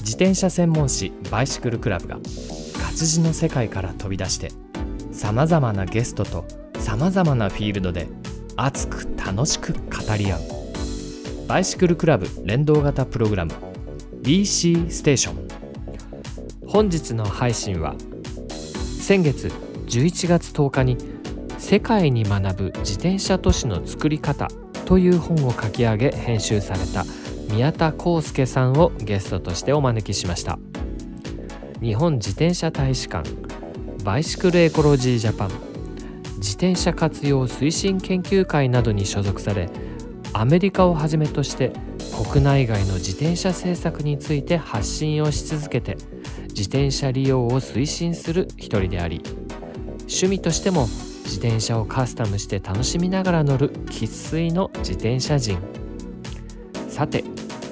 自転車専門誌バイシクルクラブが活字の世界から飛び出してさまざまなゲストとさまざまなフィールドで熱く楽しく語り合う。バイシクルクラブ連動型プログラム BC ステーション本日の配信は先月11月10日に「世界に学ぶ自転車都市の作り方」という本を書き上げ編集された宮田康介さんをゲストとしてお招きしました。日本自転車大使館バイシクルエコロジージャパン。自転車活用推進研究会などに所属されアメリカをはじめとして国内外の自転車政策について発信をし続けて自転車利用を推進する一人であり趣味としても自転車をカスタムして楽しみながら乗る生粋の自転車人。さて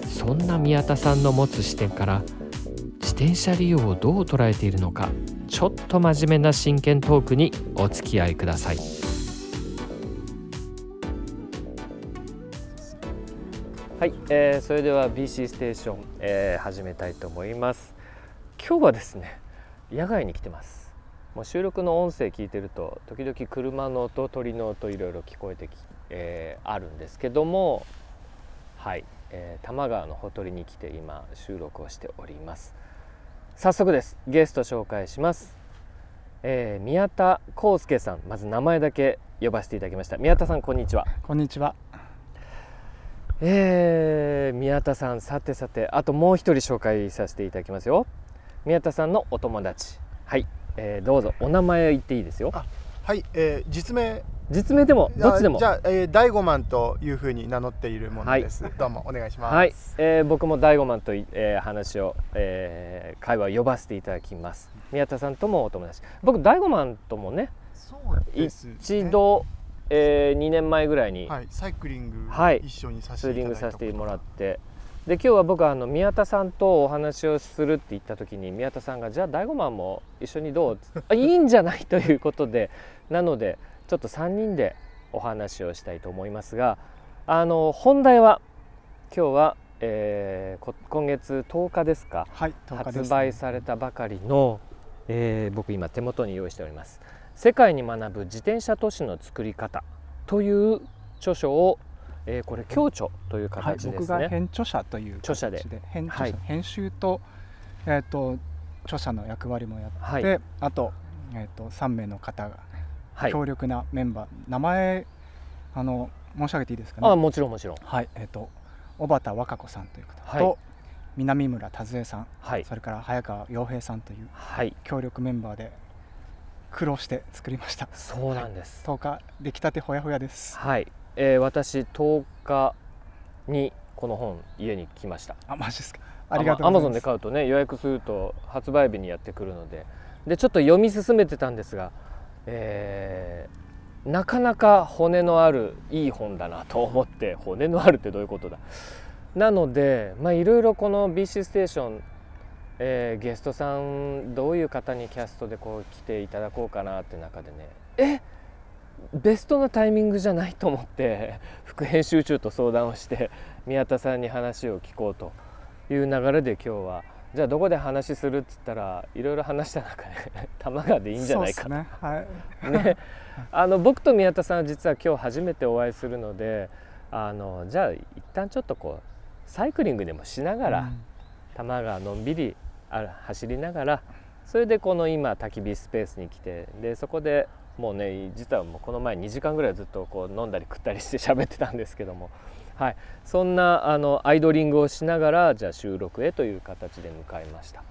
そんな宮田さんの持つ視点から自転車利用をどう捉えているのかちょっと真面目な真剣トークにお付き合いください。はい、えーそれでは BC ステーション、えー始めたいと思います。今日はですね野外に来てます。もう収録の音声聞いてると時々車の音鳥の音いろいろ聞こえてき、えーあるんですけどもはい、えー多摩川のほとりに来て今収録をしております。早速です。ゲスト紹介します、えー宮田康介さん。まず名前だけ呼ばせていただきました。宮田さんこんにちは。こんにちは。えー宮田さんさてさて。あともう一人紹介させていただきますよ。宮田さんのお友達。はい、えーどうぞ。お名前言っていいですよ。あはい、えー、実名。実名でもどっちでも。じゃあ、えー、大悟マンというふうに名乗っているものです、どうもお願いします。はい、えー僕も大悟マンとい、えー話を、えー会話を呼ばせていただきます。宮田さんともお友達。僕大悟マンともねそうね。一度、え2年前ぐらいにはいサイクリングはい。一緒にさせていただいたリングさせてもらってで今日は僕はあの宮田さんとお話をするって言った時に宮田さんが「じゃあ大悟マンも一緒にどう?」あいいんじゃない？ということでなのでちょっと3人でお話をしたいと思いますがあの本題は今日は、えーこ今月10日ですか？はい、10日です発売されたばかりの、えー僕今手元に用意しております「世界に学ぶ自転車都市の作り方」という著書を、えーこれ共著というはい、形ですね。僕が編著者という著者で形編著者はい編集とえっ、と著者の役割もやって、はいあとえっ、と3名の方がはい、強力なメンバー、名前あの申し上げていいですかね？あもちろんもちろんはい、えっ、と小畑和歌子さんという方はいと、南村和恵さん、はいそれから早川洋平さんというはい強力メンバーで苦労して作りました。そうなんです。10日出来たてほやほやです。はい、えー私10日にこの本家に来ました。あ、マジですか。ありがとう。アマゾンで買うとね予約すると発売日にやってくるのででちょっと読み進めてたんですが、えーなかなか骨のあるいい本だなと思って骨のあるってどういうことだなのでまあいろいろこの BC ステーション、えーゲストさんどういう方にキャストでこう来ていただこうかなって中でねえベストなタイミングじゃないと思って 副編集長と相談をして宮田さんに話を聞こうという流れで今日はじゃあどこで話するっつったらいろいろ話した中で 多摩川でいいんじゃないかそうっすね。はい。ね、あの僕と宮田さんは実は今日初めてお会いするのであのじゃあ一旦ちょっとこうサイクリングでもしながら、うん多摩川のんびりあ走りながらそれでこの今焚き火スペースに来てでそこでもうね実はもうこの前2時間ぐらいずっとこう飲んだり食ったりして喋ってたんですけども、はい、そんなあのアイドリングをしながらじゃあ収録へという形で向かいました。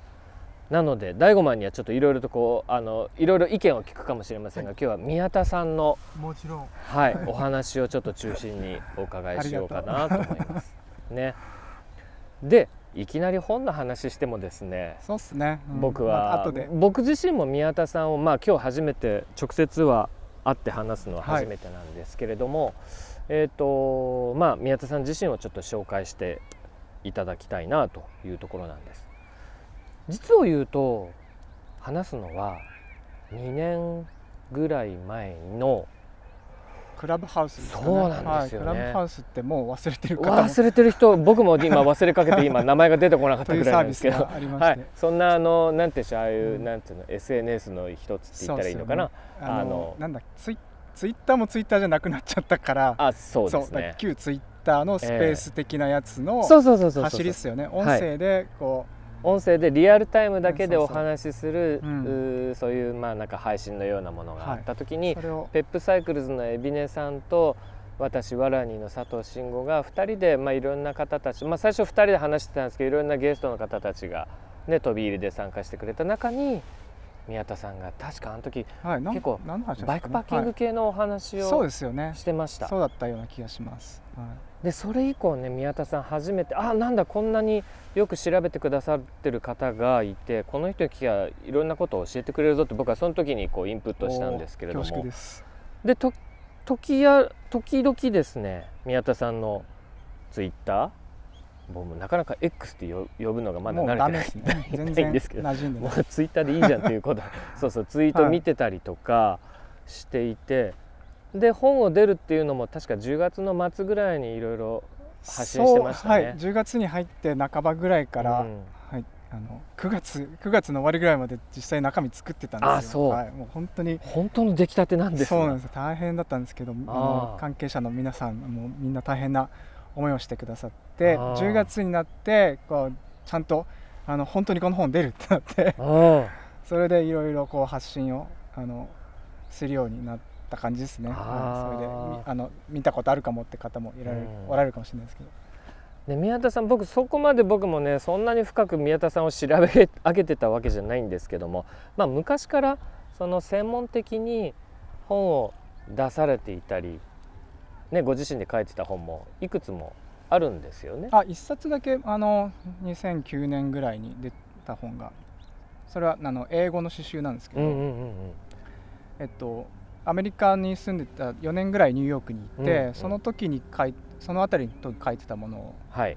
なので大悟マンにはちょっといろいろとこうあのいろいろ意見を聞くかもしれませんが、今日は宮田さんのもちろん。はい、お話をちょっと中心にお伺いしようかなと思います。ね、でいきなり本の話してもですねそうっすね。うん僕まあは、後で。僕自身も宮田さんを、まあ、今日初めて直接は会って話すのは初めてなんですけれども、えっ、とまあ宮田さん自身をちょっと紹介していただきたいなというところなんです実を言うと話すのは2年ぐらい前のクラブハウスね。そうなんですよね。はい、クラブハウスってもう忘れてる忘れてる人 僕も今忘れかけて今名前が出てこなかったぐらいというサービスなんですけどがありまして、はい、そんなあのなんていうああいう、うんなんていうの SNS の一つって言ったらいいのかな、あのあのなんだツイツイッターもツイッターじゃなくなっちゃったから。あそうですね。旧ツイッターのスペース的なやつのそうそうそうそうそう走りっすよね。音声でこ音声でリアルタイムだけでお話しするそういうまあなんか配信のようなものがあった時う、に、それを。ペップサイクルズの海老根さんと私わらにの佐藤慎吾が2人で、まあ、いろんな方たち、まあ、最初2人で話してたんですけどいろんなゲストの方たちが、ね、飛び入りで参加してくれた中に宮田さんが確かあの時はい、結構バイクパッキング系のお話はい、そうをですよね。してました。そうだったような気がします、はい。でそれ以降ね宮田さん初めてあなんだこんなによく調べてくださってる方がいてこの人に聞きゃいろんなことを教えてくれるぞって僕はその時にこうインプットしたんですけれどおー恐縮もです。でと時や時々ですね宮田さんのツイッター僕もなかなか X って呼呼ぶのがまだ慣れてないダメですね全然んですけどもうツイッターでいいじゃんっていうこと。そうそうツイート見てたりとかしていて、で本を出るっていうのも確か10月の末ぐらいにいろいろ発信してましたね。はい、10月に入って半ばぐらいから、うん。はい、あの9月9月の終わりぐらいまで実際中身作ってたんですよ。あそう。はい、もう本当に本当の出来たてなんですそうなんですよ。大変だったんですけどあの関係者の皆さんもみんな大変な思いをしてくださってあー。10月になってこうちゃんとあの本当にこの本出るってなって あそれでいろいろこう発信をあのするようになった感じですね、はい、それでみあの見たことあるかもって方もいられる、うん。おられるかもしれないですけど。で宮田さん僕そこまで僕もねそんなに深く宮田さんを調べ上げてたわけじゃないんですけども、まあ、昔からその専門的に本を出されていたり、ね、ご自身で書いてた本もいくつもあるんですよね。あ一冊だけあの2009年ぐらいに出た本が。それはあの英語の詩集なんですけど、うんうんうんうん。えっと、アメリカに住んでた4年ぐらいニューヨークに行って、うんうん。その時に書いその辺りに書いてたものはい、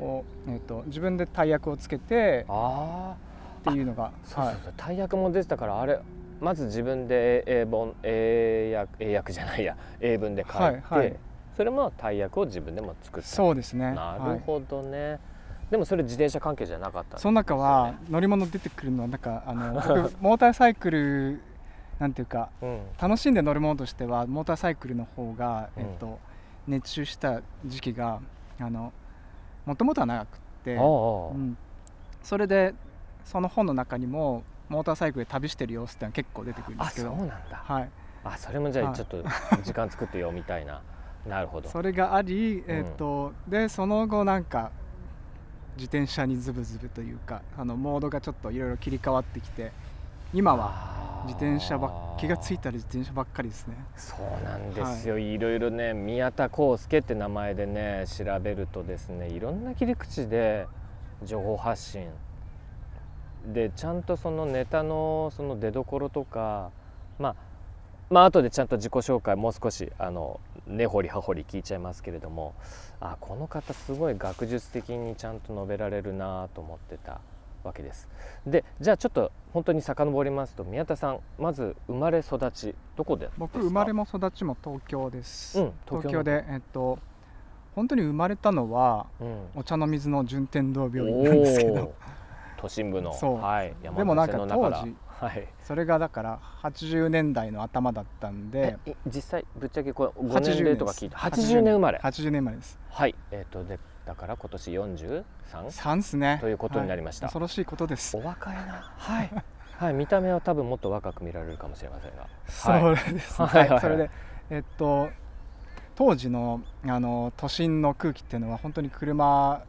を、えっと、自分で大役をつけてあっていうのがそうそうはい。そう大役も出てたからあれまず自分で英文英訳英訳じゃないや。英文で書いて、はいはい。それも大役を自分でも作った。そうですね。なはいるほどね、でもそれ自転車関係じゃなかったその中は乗り物出てくるのはなんかあの 僕モーターサイクルなんていうかうん。楽しんで乗るものとしてはモーターサイクルの方が、うん。えっと、熱中した時期があのもともとは長くって、うん、それでその本の中にもモーターサイクルで旅してる様子ってのは結構出てくるんであすけど。そうなんだ。はい、あそれもじゃはい。あちょっと時間作ってよみたいな。なるほど。それがあり、えっとでその後なんか自転車にズブズブというかあのモードがちょっといろいろ切り替わってきて今は自転車ばっ気がついたら自転車ばっかりですね。そうなんですよ、い、ろいろね宮田康介って名前でね調べるとですねいろんな切り口で情報発信でちゃんとそのネタのその出どころとかまあまあ後でちゃんと自己紹介もう少しあの根掘り葉掘り聞いちゃいますけれどもあこの方すごい学術的にちゃんと述べられるなと思ってたわけです。でじゃあちょっと本当に遡りますと宮田さんまず生まれ育ちどこで？ですか僕生まれも育ちも東京です、うん東京の。東京でえっと本当に生まれたのはうん。お茶の水の順天堂病院なんですけど都心部のそう。はい、でもなんか当時はい。それがだから80年代の頭だったんで実際ぶっちゃけこうご80年齢とか聞いて80年。生まれ。80年生まれ。です。はい。えっ、とでだから今年 43? 3ですね。ということになりました。はい。恐ろしいことです。お若いな。はい。はい見た目は多分もっと若く見られるかもしれませんが。そはい。れですね、はいそれでえっと当時のあの都心の空気っていうのは本当に車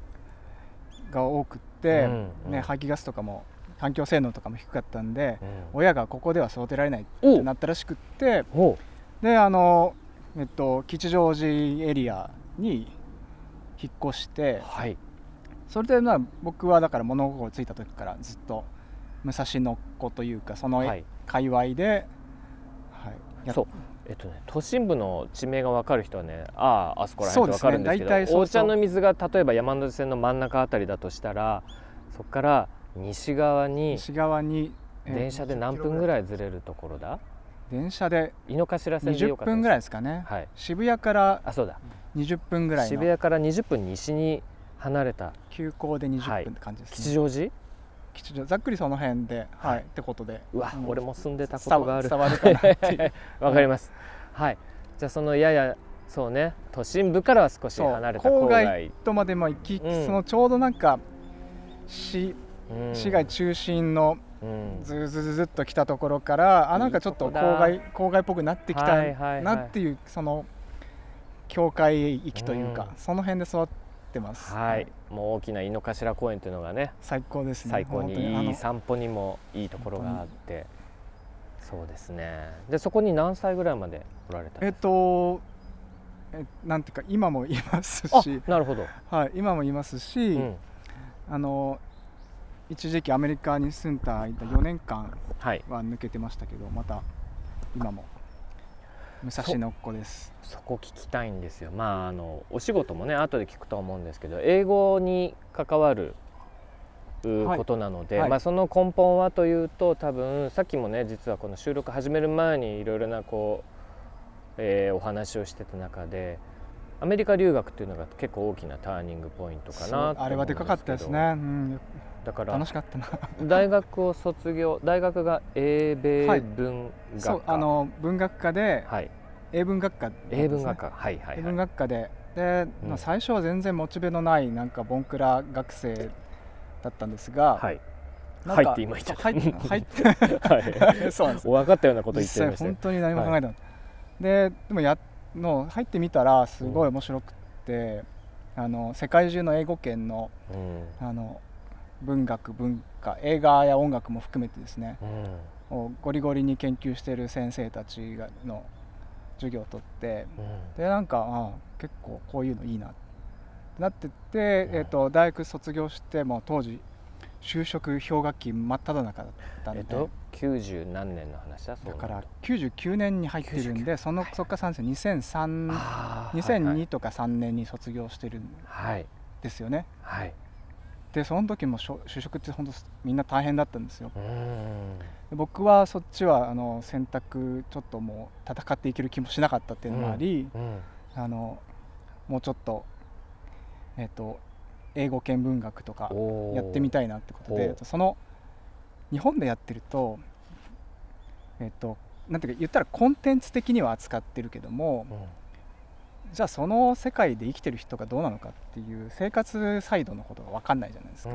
が多くね、排気ガスとかも環境性能とかも低かったんでうん。親がここでは育てられないっおてなったらしくってであの、えっと、吉祥寺エリアに引っ越してはい。それでまあ僕はだから物心ついた時からずっと武蔵野っ子というかそのはい界隈で、はいやそうえっとね都心部の地名が分かる人はねあああそこら辺って分かるんですけどすねお茶の水が例えば山手線の真ん中あたりだとしたらそこから西側に西側に、えー電車で何分ぐらいずれるところだ？電車で井の頭線でよ20かった分ぐらいいですかね、はい。渋谷からあそうだ。20分ぐらいの。渋谷から20分西に離れた急行ではい20分って感じですね、吉祥寺？吉祥ざっくりその辺で、はい。はいってことで。うわ、うん。俺も住んでたことがある。伝わかなっていう。わかります、はい。じゃあそのややそうね。都心部からは少し離れた郊郊外外。とまでも行き、うん。そのちょうどなんか市うん。市街中心のうん。ずーずずずっと来たところから、あなんかちょっと郊外郊外っぽくなってきたはいはいはいなってい。うその境界域というか、うん。その辺で育ってます。はい、もう大きな井の頭公園というのがね最高ですね。最高にいい散歩にもいいところがあって。そうですね。でそこに何歳ぐらいまでおられたんえっですか？とえなんていうか今もいますあし、なるほど、はい今もいますし、うん、あの一時期アメリカに住んだ間4年間はい。は抜けてましたけどまた今も武蔵野っ子です。そこ聞きたいんですよ。まああのお仕事もね後で聞くとは思うんですけど英語に関わることなので、はい。まあ、その根本はというと多分さっきもね実はこの収録始める前にいろいろなこう、えーお話をしてた中でアメリカ留学っていうのが結構大きなターニングポイントかなあれはでかかったですね、うん、だから楽しかったな。大学を卒業大学が英米はい文学科、そうあの文学科ではい。英文学科。ね英文学科。はいはい英文はい学科で。で、うん。まあ、最初は全然モチベのないなんかボンクラ学生だったんですが、はい。なんかはいって今言っちゃった。入って入って はい。そうなんです。分かったようなこと言ってましたよ。本当に何も考えてない、ででもやの入ってみたらすごい面白くって、あの世界中の英語圏のうん。あの文学文化映画や音楽も含めてですね。うん。をゴリゴリに研究している先生たちがの授業を取ってうん。でなんかあ結構こういうのいいなってなってって、えー、と大学卒業してもう当時就職氷河期真っ只中だったんで、えっと90何年の話だだ。からなると99年に入ってるんでそのそっから3年2003あー2002とか3年に卒業してるんはい。ですよね。はいでその時も就職って本当みんな大変だったんですよ。僕はそっちはあの選択ちょっともう戦っていける気もしなかったっていうのもあり、うん。あのもうちょっとえっ、と英語圏文学とかやってみたいなってことおでその日本でやってるとえっ、となんていうか言ったらコンテンツ的には扱ってるけどもうんじゃあその世界で生きてる人がどうなのかっていう生活サイドのことが分かんないじゃないですか、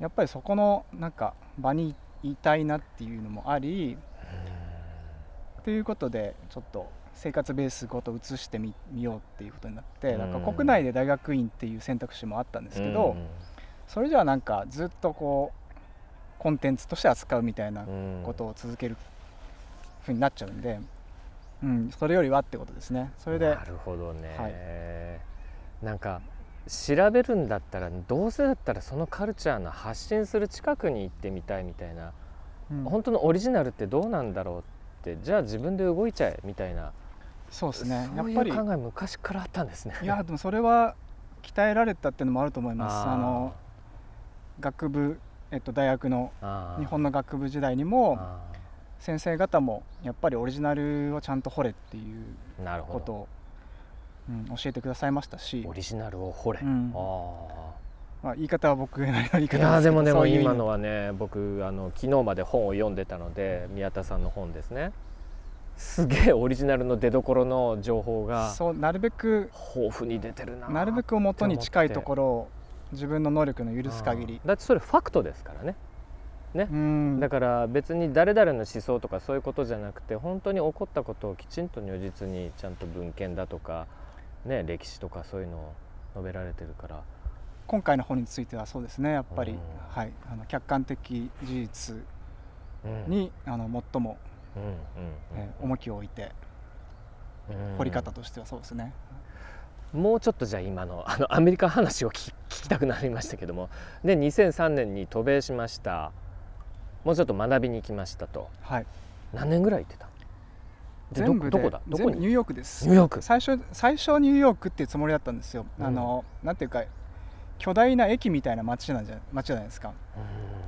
やっぱりそこのなんか場にいたいなっていうのもありということでちょっと生活ベースごと移してみみようっていうことになってうん。なんか国内で大学院っていう選択肢もあったんですけど、うんそれじゃあなんかずっとこうコンテンツとして扱うみたいなうんことを続けるふうになっちゃうんで、うん、それよりはってことですね。それでなるほどね、はい。なんか調べるんだったらどうせだったらそのカルチャーの発信する近くに行ってみたいみたいな、うん。本当のオリジナルってどうなんだろうってじゃあ自分で動いちゃえみたいな。そうですね。やっぱりう考え昔からあったんですね。いやでもそれは鍛えられたっていうのもあると思います。あの学部、えっと、大学の日本の学部時代にもあ先生方もやっぱりオリジナルをちゃんと掘れっていうことを、うん、教えてくださいましたし。オ、リジナルを掘れ、うん。あまあ、言い方は僕なりの言い方ですけどやーでもでも今のはね僕あの昨日まで本を読んでたので宮田さんの本ですね。すげえオリジナルの出どころの情報がそうなるべく豊富に出てるなーなるべく元に近いところろを自分の能力の許す限り。だってそれファクトですからねうん。だから別に誰々の思想とかそういうことじゃなくて本当に起こったことをきちんと如実にちゃんと文献だとか、ね、歴史とかそういうのを述べられてるから。今回の本についてはそうですねやっぱり、うん。はい、あの客観的事実うん。に、あの最も、うんうんえー重きを置いてうん。掘り方としてはそうですね、もうちょっとじゃあ今の あのアメリカ話を聞き聞きたくなりましたけども。で2003年に渡米しましたもうちょっと学びに来ましたと。はい。何年ぐらい行ってた？で全部でどどこだ？どこに？ニューヨークです。ニューヨーク。最初最初ニューヨークっていうつもりだったんですよ、うん。あのなんていうか巨大な駅みたいな街なんじゃ街じゃないですか、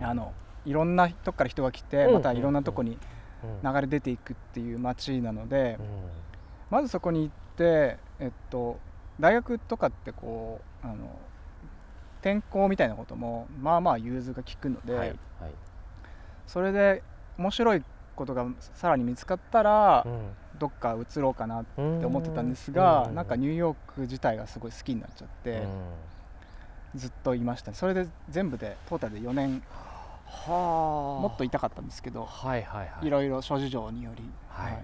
うん。あのいろんなとこから人が来て、うん。またいろんなとこにうん。流れ出ていくっていう街なので、うん。まずそこに行ってえっと大学とかってこうあの天候みたいなこともまあまあ融通が利くので、はいはいそれで面白いことがさらに見つかったら、うん。どっか移ろうかなって思ってたんですが、うなんかニューヨーク自体がすごい好きになっちゃって、ずっといましたそれで全部でトータルで4年はあ。もっといたかったんですけどはいはいはい。いろいろ諸事情により、はい。へ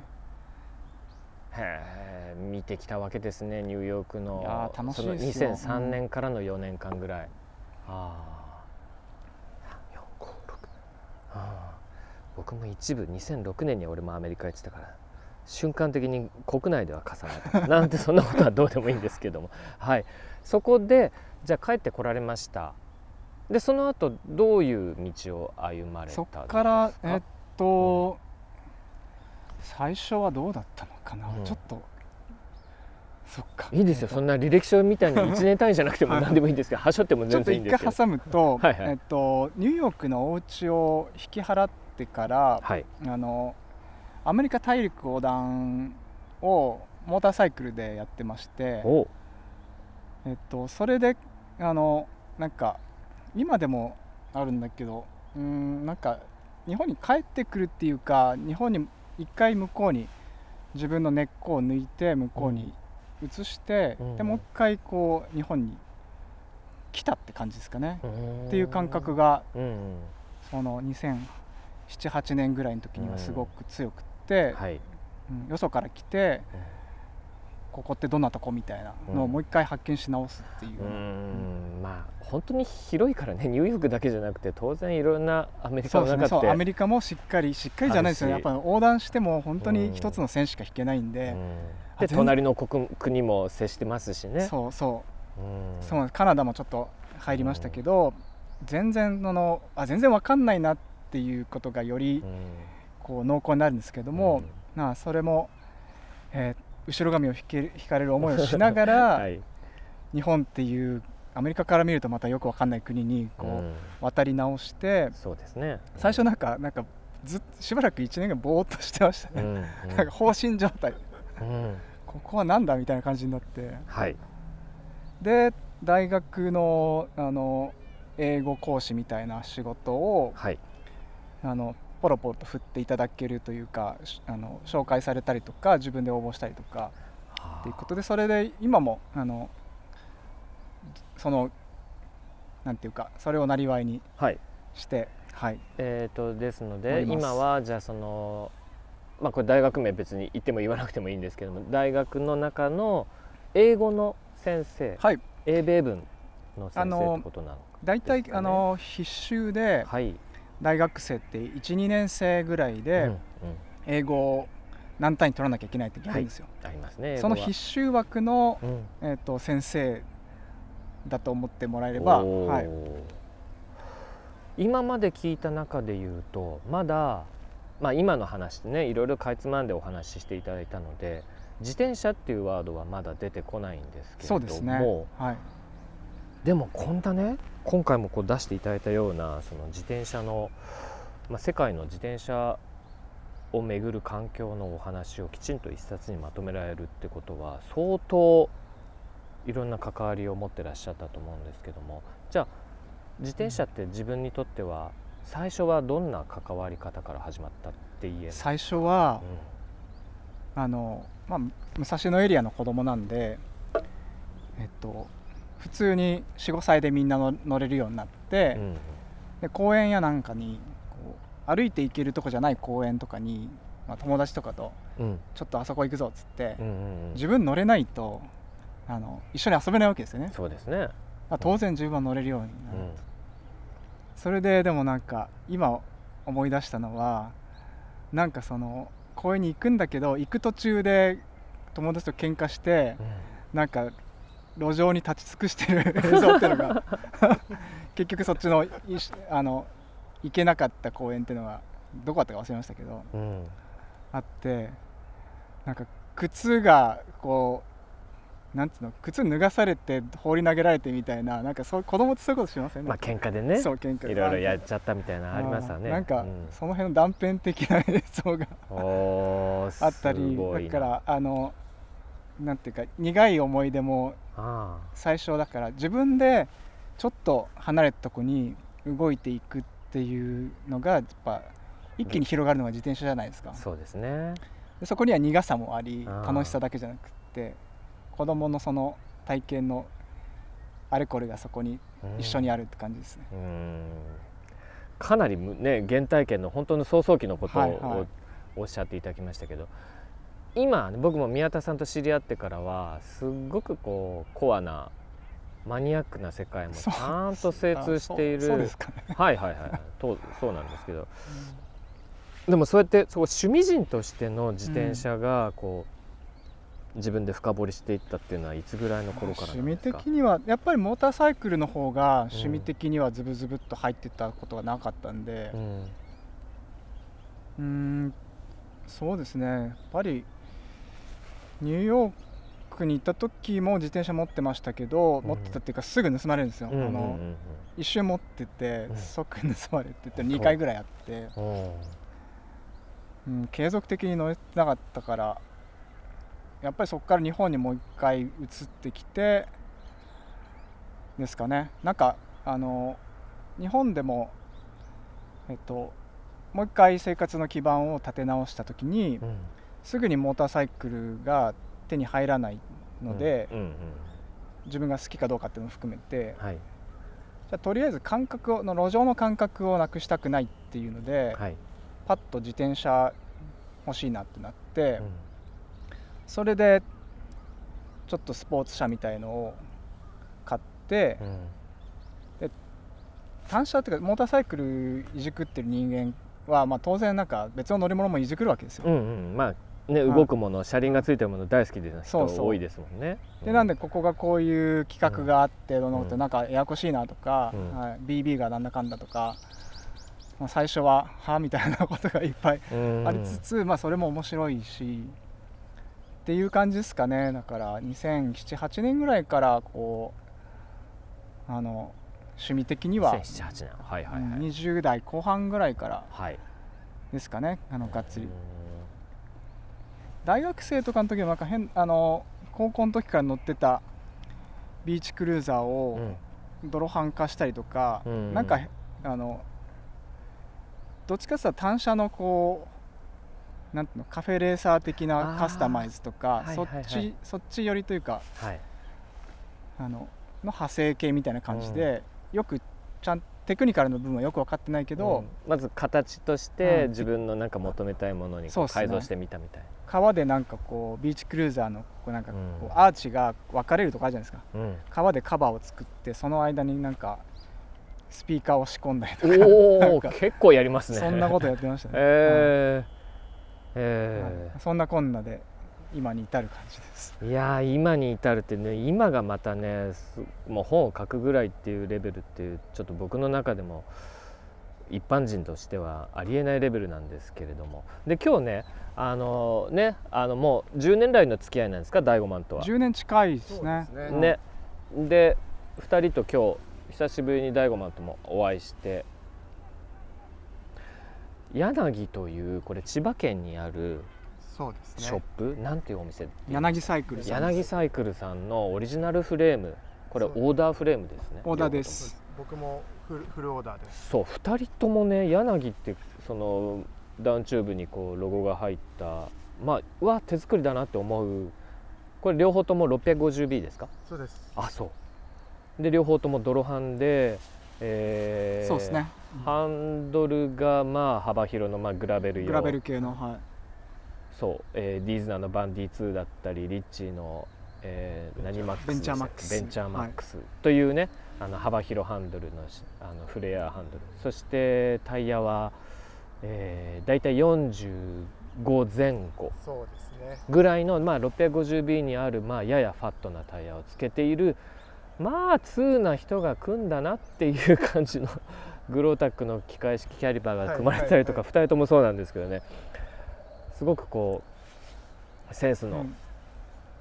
え見てきたわけですねニューヨークの。い楽しいですよ。その2003年からの4年間ぐらい、ああ456ああ僕も一部2006年に俺もアメリカ行ってたから瞬間的に国内では重なったなんてそんなことはどうでもいいんですけども。はい。そこでじゃあ帰ってこられました。でその後どういう道を歩まれたんですそかっからえっと、最初はどうだったのかな、うん。ちょっといいですよ、えっと。そんな履歴書みたいに1年単位じゃなくてもはい。何でもいいんですけど、はしょってもちょっと一全然いいんですけど。回挟むとはいはい。えっと、ニューヨークのお家を引き払ってから、はい、あのアメリカ大陸横断をモーターサイクルでやってまして、えっと、それであのなんか今でもあるんだけどうーんなんか日本に帰ってくるっていうか日本に一回向こうに自分の根っこを抜いて向こうに移して、うん。でもう一回こう日本に来たって感じですかね、っっていう感覚、がその2007-8年ぐらいの時にはすごく強くって、はい、うん。よそから来てここってどんなとこみたいなのをもう一回発見し直すっていう。うん、まあ本当に広いからね、ニューヨークだけじゃなくて、当然いろんなアメリカの中って。そうアメリカもしっかりしっかりじゃないですよね。やっぱり横断しても本当に一つの線しか引けないんで、うん。で隣の国国も接してますしね。そうそう。うん。そうカナダもちょっと入りましたけど、全然そのあ全然わかんないなっていうことがよりうん。こう濃厚になるんですけども、まあそれも、えー後ろ髪を引け引かれる思いをしながら、はい、日本っていうアメリカから見るとまたよくわかんない国にこう、うん。渡り直してそうですね。最初なんかなんかずっしばらく1年ぐらいぼーっとしてましたね、うん、うん。なんか放心状態。うん。ここはなんだみたいな感じになって。はい、で大学のあの英語講師みたいな仕事をはい、あのポロポロと振っていただけるというかしあの紹介されたりとか自分で応募したりとかっていうことでそれで今もあのそのなんていうかそれをなりわいにはい。してはい。えー、とですのおで今はじゃあそのまあこれ大学名別に言っても言わなくてもいいんですけども大学の中の英語の先生、はい。英米文の先生ってことなのか。大体、あの必修ではい、大学生って12年生ぐらいで英語を何単位取らなきゃいけないってあるんですよ、ありますね。その必修枠の、うん。えー、と先生だと思ってもらえれば、はい、今まで聞いた中で言うとまだ、まあ、今の話でねいろいろかいつまんでお話ししていただいたので自転車っていうワードはまだ出てこないんですけれどもそうですね、はい、でもこんなね今回もこう出していただいたようなその自転車の、まあ、世界の自転車をめぐる環境のお話をきちんと一冊にまとめられるってことは相当いろんな関わりを持ってらっしゃったと思うんですけども。じゃあ自転車って自分にとっては最初はどんな関わり方から始まったって言える？最初は、あのまあ、武蔵野エリアの子供なんで、えっと、普通に45歳でみんなの乗れるようになって、うん。うんで公園やなんかにこう歩いて行けるとこじゃない公園とかに、まあ、友達とかとうん。ちょっとあそこ行くぞっつって、うんうんうん。自分乗れないとあの一緒に遊べないわけですよね、そうですね、まあ、当然自分は乗れるようになる、うん。それででもなんか今思い出したのはなんかその公園に行くんだけど行く途中で友達と喧嘩してなんか路上に立ち尽くしてる 映像っていうのが。結局そっちのあの行けなかった公園っていうのがどこだったか忘れましたけどうん。うんあってなんか靴がこうなんつうの靴脱がされて放り投げられてみたいななんかそう子供ってそういうことしません？まあ喧嘩でね。そう喧嘩いろいろやっちゃったみたいなのありますわね。なんか、うん。その辺の断片的な映像が あったりだからあのなんていうか苦い思い出もあ最初だから自分でちょっと離れたとこに動いていくっていうのがやっぱ一気に広がるのが自転車じゃないですか。あそうですね。でそこには苦さもあり楽しさだけじゃなくって子供のその体験のあれこれがそこに一緒にあるって感じですね、うん。かなりむね原体験の本当の早々期のことを、はいはい。おっしゃっていただきましたけど今僕も宮田さんと知り合ってからはすっごくこうコアなマニアックな世界もちゃんと精通している。はいはいはいとそうなんですけど。でもそうやってそう趣味人としての自転車がこう、自分で深掘りしていったっていうのはいつぐらいの頃からな趣味んですか？的にはやっぱりモーターサイクルの方が趣味的にはズブズブっと入ってたことがなかったんで。うんそうですね。やっぱりニューヨークに行った時も自転車持ってましたけど、うん。持ってたっていうかすぐ盗まれるんですよ、うん。うんあの一瞬持っててうん。即盗まれてて2回ぐらいあって、うんう。んうん、継続的に乗れてなかったからやっぱりそこから日本にもう一回移ってきてですかね。なんかあの日本でもえっともう一回生活の基盤を立て直した時にうんすぐにモーターサイクルが手に入らないので、うんうん自分が好きかどうかっていうのを含めてはい。じゃあとりあえず感覚をの路上の感覚をなくしたくないっていうので、はい、パッと自転車欲しいなってなって、うん。それでちょっとスポーツ車みたいのを買って、単車っていうかモーターサイクルいじくってる人間は、まあ、当然なんか別の乗り物もいじくるわけですよ。うんうん。まあねはい動くもの車輪がついてるもの大好きでな人そうそう。多いですもんね。でなんでここがこういう企画があってどうのってうん。なんかややこしいなとか、うん。はい、BB がなんだかんだとか、まあ、最初は「は?」みたいなことがいっぱいうん。ありつつ、まあ、それも面白いしっていう感じですかね。だから2007-8年ぐらいからこうあの趣味的には、2007年はいはいはい、うん20代後半ぐらいからはい。ですかね。あのがっつり。うん大学生とかの時はなんか変あの高校の時から乗ってたビーチクルーザーうをん。泥斑化したりとか、うんなんかあのどっちかっていうと単車のこうなんていうのカフェレーサー的なカスタマイズとかはいそっち、はいはい。そっち寄りというかはい。あのの派生系みたいな感じで、よくちゃんテクニカルの部分はよく分かってないけど、うん。まず形としてうん。自分のなんか求めたいものに改造してみたみたい川でなんかこうビーチクルーザーのこうなんかこう、うん。アーチが分かれるとかあるじゃないですか。な、うん、川でカバーを作ってその間になんかスピーカーを仕込んだりとか。結構やりますね。そんなことやってましたね、えー。はい。えそんなこんなで今に至る感じです。ーいやー今に至るってね今がまたねすもう本を書くぐらいっていうレベルっていうちょっと僕の中でも一般人としてはありえないレベルなんですけれども。で今日ねあのねあのもう10年来の付き合いなんですか？大悟マンとは。10年近いですね。そうですね。ね、で2人と今日久しぶりに大悟マンともお会いして。柳というこれ千葉県にあるそうですね。ショップ、なんていうお店？柳サイクルさん柳サイクルさんのオリジナルフレーム。これオーダーフレームですね。オーダーで両す僕もフルフルオーダーです。そう2人ともね柳ってそのダウンチューブにこうロゴが入ったまあうわ手作りだなって思う。これ両方とも 650B ですか？そうです。あそう。で両方とも泥版で、えーそうですね。ハンドルがまあ幅広のまあグラベル用。グラベル系のはいそう、えーディーズナーのバンディ2だったりリッチーの、えー何マックスベンチャーマックス。ベンチャーマックスというね、あの幅広ハンドルのしあのフレアハンドル。そしてタイヤは、えー、大体45前後ぐらいの、まあ、650B にある、まあ、ややファットなタイヤをつけているまあ通な人が組んだなっていう感じのグロータックの機械式キャリパーが組まれたりとか、はい2人ともそうなんですけどねすごくこセンスのうん。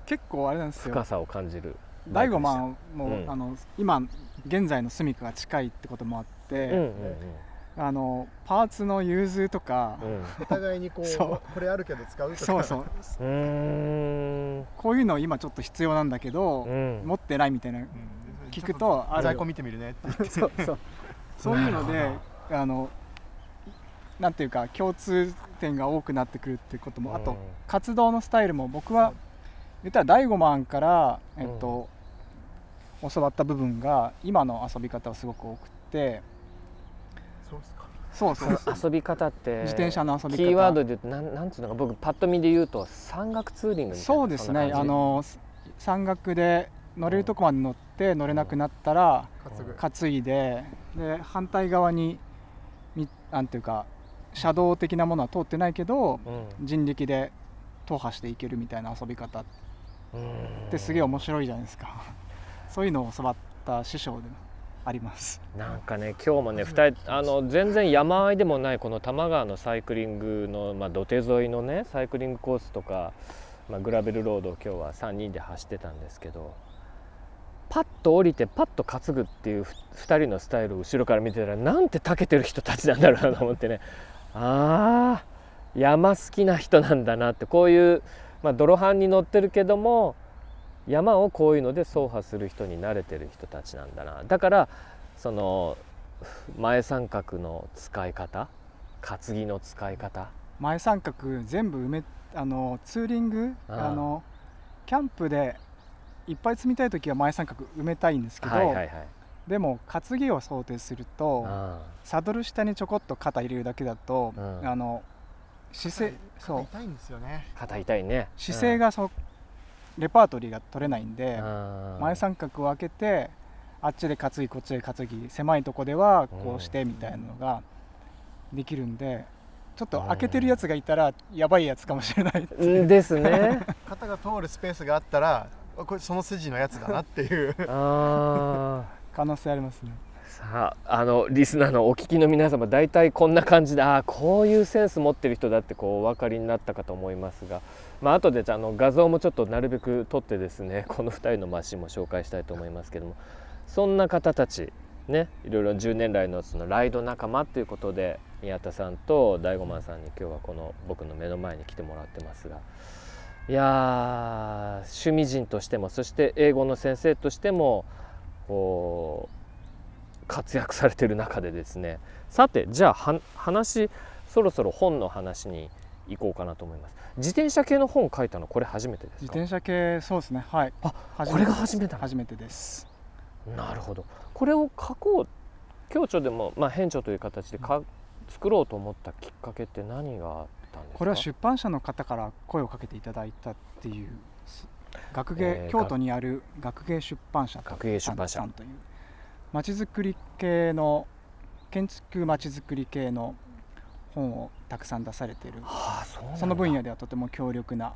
結構あれなんですよ。深さを感じる。大悟ンマンも、うん。あの今現在の住処が近いってこともあって、うんうんあのパーツの融通とか、うん。お互いにこう そう。これあるけど使うとか。そうそう。こういうの今ちょっと必要なんだけど、うん。持ってないみたいな。うん。聞くとある在庫見てみるねって言って。そうそう。そういうのなでる あのなんていうか共通点が多くなってくるっていうことも、あと活動のスタイルも僕は言ったら大悟マンから、えっと教わった部分が今の遊び方はすごく多くてそうですか。そうそう 遊び方って自転車の遊び方。キーワードで言うとなんなんつうのか僕パッと見で言うと山岳ツーリングみたいなそうですね。あの山岳で乗れるとこまで乗って乗れなくなったら担いでで反対側にみなんていうか車道的なものは通ってないけどうん。人力で踏破していけるみたいな遊び方。っうん。てすげえ面白いじゃないですか。そういうのを教わった師匠でもあります。なんかね今日もね2人あの全然山あいでもないこの多摩川のサイクリングの、まあ、土手沿いのねサイクリングコースとか、まあ、グラベルロードを今日は3人で走ってたんですけどパッと降りてパッと担ぐっていう2人のスタイルを後ろから見てたらなんて長けてる人たちなんだろうなと思ってねあー山好きな人なんだなってこういう、まあ、泥版に乗ってるけども山をこういうので走破する人に慣れてる人たちなんだなだからその前三角の使い方担ぎの使い方前三角全部埋めあのツーリングあのキャンプでいっぱい積みたい時は前三角埋めたいんですけど、はいはいはいでも担ぎを想定するとあサドル下にちょこっと肩入れるだけだと、うん。あの姿勢そう。痛いんですよね。あ肩痛いね。姿勢がそ、レパートリーが取れないんで、うん前三角を開けてあっちで担ぎこっちで担ぎ狭いとこではこうしてみたいなのができるんでちょっと開けてるやつがいたらやばいやつかもしれない。うんですね。肩が通るスペースがあったらあこれその筋のやつだなっていう可能性ありますね。さああのリスナーのお聞きの皆様大体こんな感じでああこういうセンス持ってる人だってこうお分かりになったかと思いますが、まあ後でじゃあの画像もちょっとなるべく撮ってですね この2人のマシンも紹介したいと思いますけどもそんな方たちねいろいろ10年来のそのライド仲間っていうことで宮田さんと大悟マンさんに今日はこの僕の目の前に来てもらってますがいやー趣味人としてもそして英語の先生としてもこう活躍されてる中でですね。さてじゃあは話そろそろ本の話に行こうかなと思います。自転車系の本書いたのこれ初めてですか？自転車系そうですね。はい。あ初これが初めて初めてです。なるほど。これを書こう。共著でも、まあ、編著という形でか作ろうと思ったきっかけって何があったんですか？これは出版社の方から声をかけていただいたっていうす学芸、えー京都にある学芸出版社学芸出版社。さんという。まちづくり系の建築まちづくり系の本をたくさん出されている。はあそその分野ではとても強力な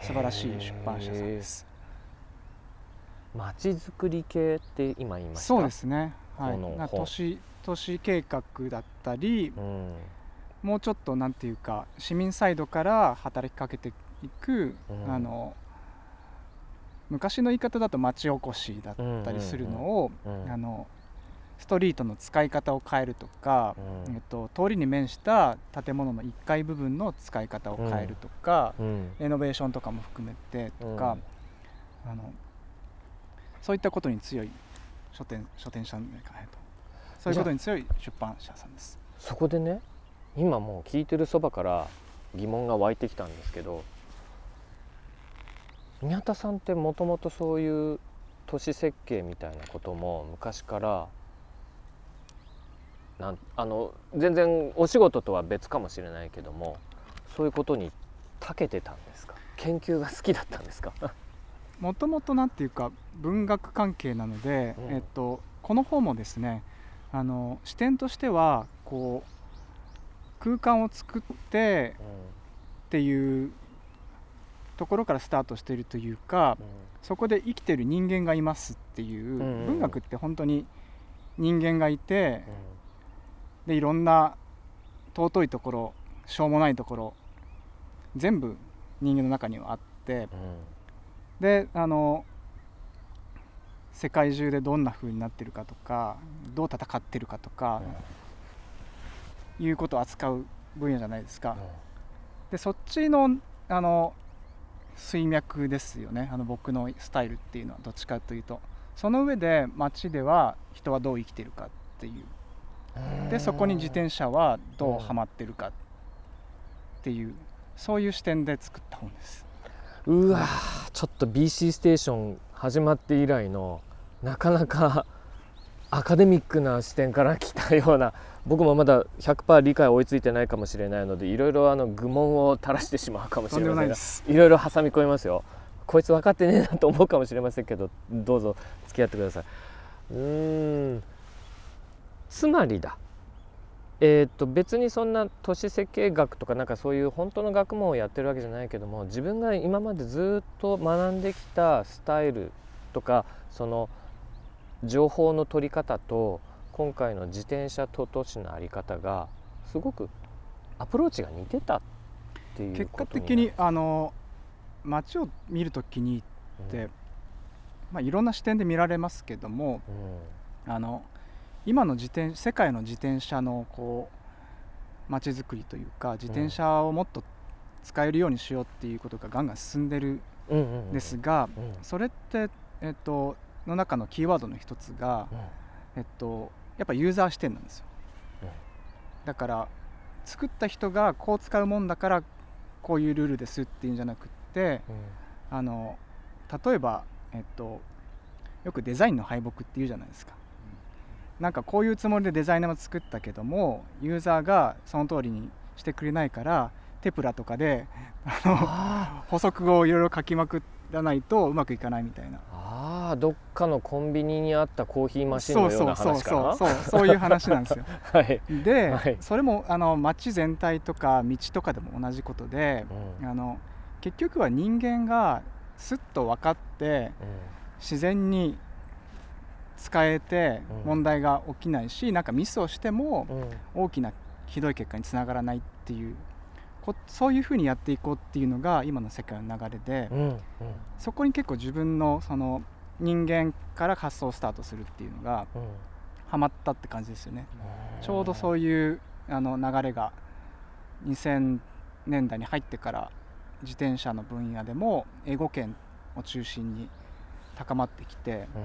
素晴らしい出版社さんです。まちづくり系って今言いました？そうですね。はい。都市都市計画だったりうん。もうちょっとなんていうか市民サイドから働きかけていく、うん。あの昔の言い方だと町おこしだったりするのを、うんあのストリートの使い方を変えるとか、うん。えっと、通りに面した建物の1階部分の使い方を変えるとか、うん。レノベーションとかも含めてとか、あのそういったことに強い書店書店社じゃないかなと。そういうことに強い出版社さんです。そこでね今もう聞いてるそばから疑問が湧いてきたんですけど宮田さんってもともとそういう都市設計みたいなことも昔からなんあの全然お仕事とは別かもしれないけどもそういうことに長けてたんですか？研究が好きだったんですか？もともとなんていうか文学関係なので、うん。えっと、この本もですねあの視点としてはこう空間を作ってっていうところからスタートしているというかそこで生きてる人間がいますっていう、んうん。文学って本当に人間がいてでいろんな尊いところしょうもないところ全部人間の中にはあってうん。であの世界中でどんな風になってるかとかどう戦ってるかとか、いうことを扱う分野じゃないですか。でそっちのあの水脈ですよね。あの僕のスタイルっていうのはどっちかというと。その上で街では人はどう生きてるかっていう。でそこに自転車はどうハマってるかっていう。そういう視点で作った本です。うわーちょっと BC ステーション始まって以来のなかなか アカデミックな視点から来たような僕もまだ100%理解追いついてないかもしれないのでいろいろあの愚問を垂らしてしまうかもしれませんがないです。いろいろ挟み込みますよ。こいつ分かってねえなと思うかもしれませんけどどうぞ付き合ってください。うーん。つまりだ。えー、と別にそんな都市設計学とかなんかそういう本当の学問をやってるわけじゃないけども自分が今までずっと学んできたスタイルとかその情報の取り方と今回の自転車と都市の在り方がすごくアプローチが似てたっていう結果的にあの街を見るときにって、まあ、いろんな視点で見られますけどもうん。あの今の自転世界の自転車のこう街づくりというか自転車をもっと使えるようにしようっていうことがガンガン進んでるうんうんうん。んですが、うん。それって、えっと、の中のキーワードの一つが、えっと、やっぱユーザー視点なんですよ、うん。だから作った人がこう使うもんだからこういうルールですっていうんじゃなくってうん。あの例えば、えっと、よくデザインの敗北っていうじゃないですか、なんかこういうつもりでデザイナーも作ったけどもユーザーがその通りにしてくれないからテプラとかであのあ補足をいろいろ書きまくらないとうまくいかないみたいな。ああーどっかのコンビニにあったコーヒーマシンのような話かな。そうそうそうそう。そういう話なんですよ。はい、で、はい。それもあの街全体とか道とかでも同じことでうん。あの結局は人間がすっと分かって自然に使えてうん。問題が起きないし、なんかミスをしてもうんうん。大きなひどい結果につながらないっていうこそういうふうにやっていこうっていうのが今の世界の流れで、うんうん。そこに結構自分のその人間から発想をスタートするっていうのがうん。ハマったって感じですよね。ちょうどそういうあの流れが2000年代に入ってから自転車の分野でも英語圏を中心に高まってきてうん。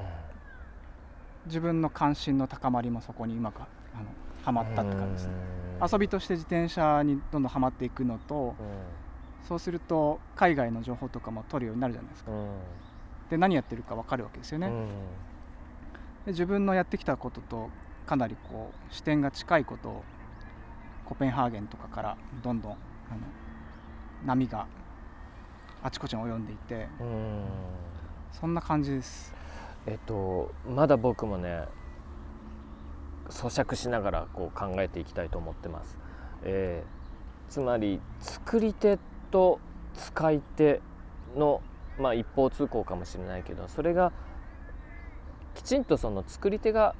自分の関心の高まりもそこにうまくあのはまったって感じですね。うん。遊びとして自転車にどんどんはまっていくのとそうすると海外の情報とかも取るようになるじゃないですか。うん。で何やってるか分かるわけですよね、うん。で自分のやってきたこととかなりこう視点が近いことをコペンハーゲンとかからどんどんあの波があちこちに及んでいてうん。そんな感じです。えっとまだ僕もね咀嚼しながらこう考えていきたいと思ってます、えーつまり作り手と使い手の、まあ、一方通行かもしれないけどそれがきちんとその作り手が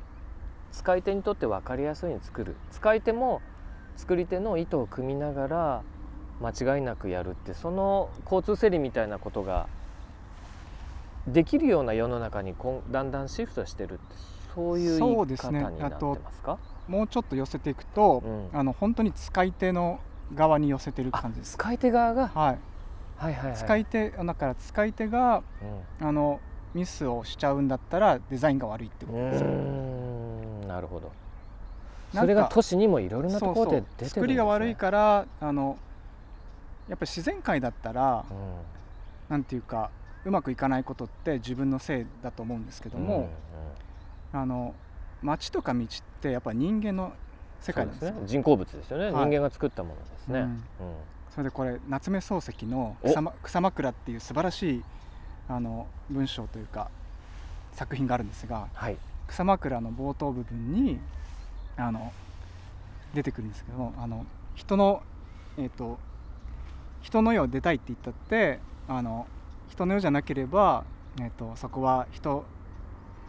使い手にとって分かりやすいように作る。使い手も作り手の意図を組みながら間違いなくやるってその交通整理みたいなことができるような世の中にこんだんだんシフトしてるって。そういう言いそうですね方になってますか？もうちょっと寄せていくと、うん。あの本当に使い手の側に寄せてる感じです。使い手側が、はい、はいはいはい、使い手だから使い手があのミスをしちゃうんだったらデザインが悪いってうことですよ。なるほど。それが都市にもいろいろなところで出てるね、作りが悪いからあのやっぱり自然界だったら、うなんていうかうまくいかないことって自分のせいだと思うんですけどんも、あの街とか道ってやっぱり人間の世界なんですね。人工物ですよね、はい。人間が作ったものですね、ううん。んそれでこれ夏目漱石のお。草ま「草枕」っていう素晴らしいあの文章というか作品があるんですがはい。草枕の冒頭部分にあの出てくるんですけどもあの人のえっ、と人の世を出たいって言ったってあの人の世じゃなければ、えー、とそこは人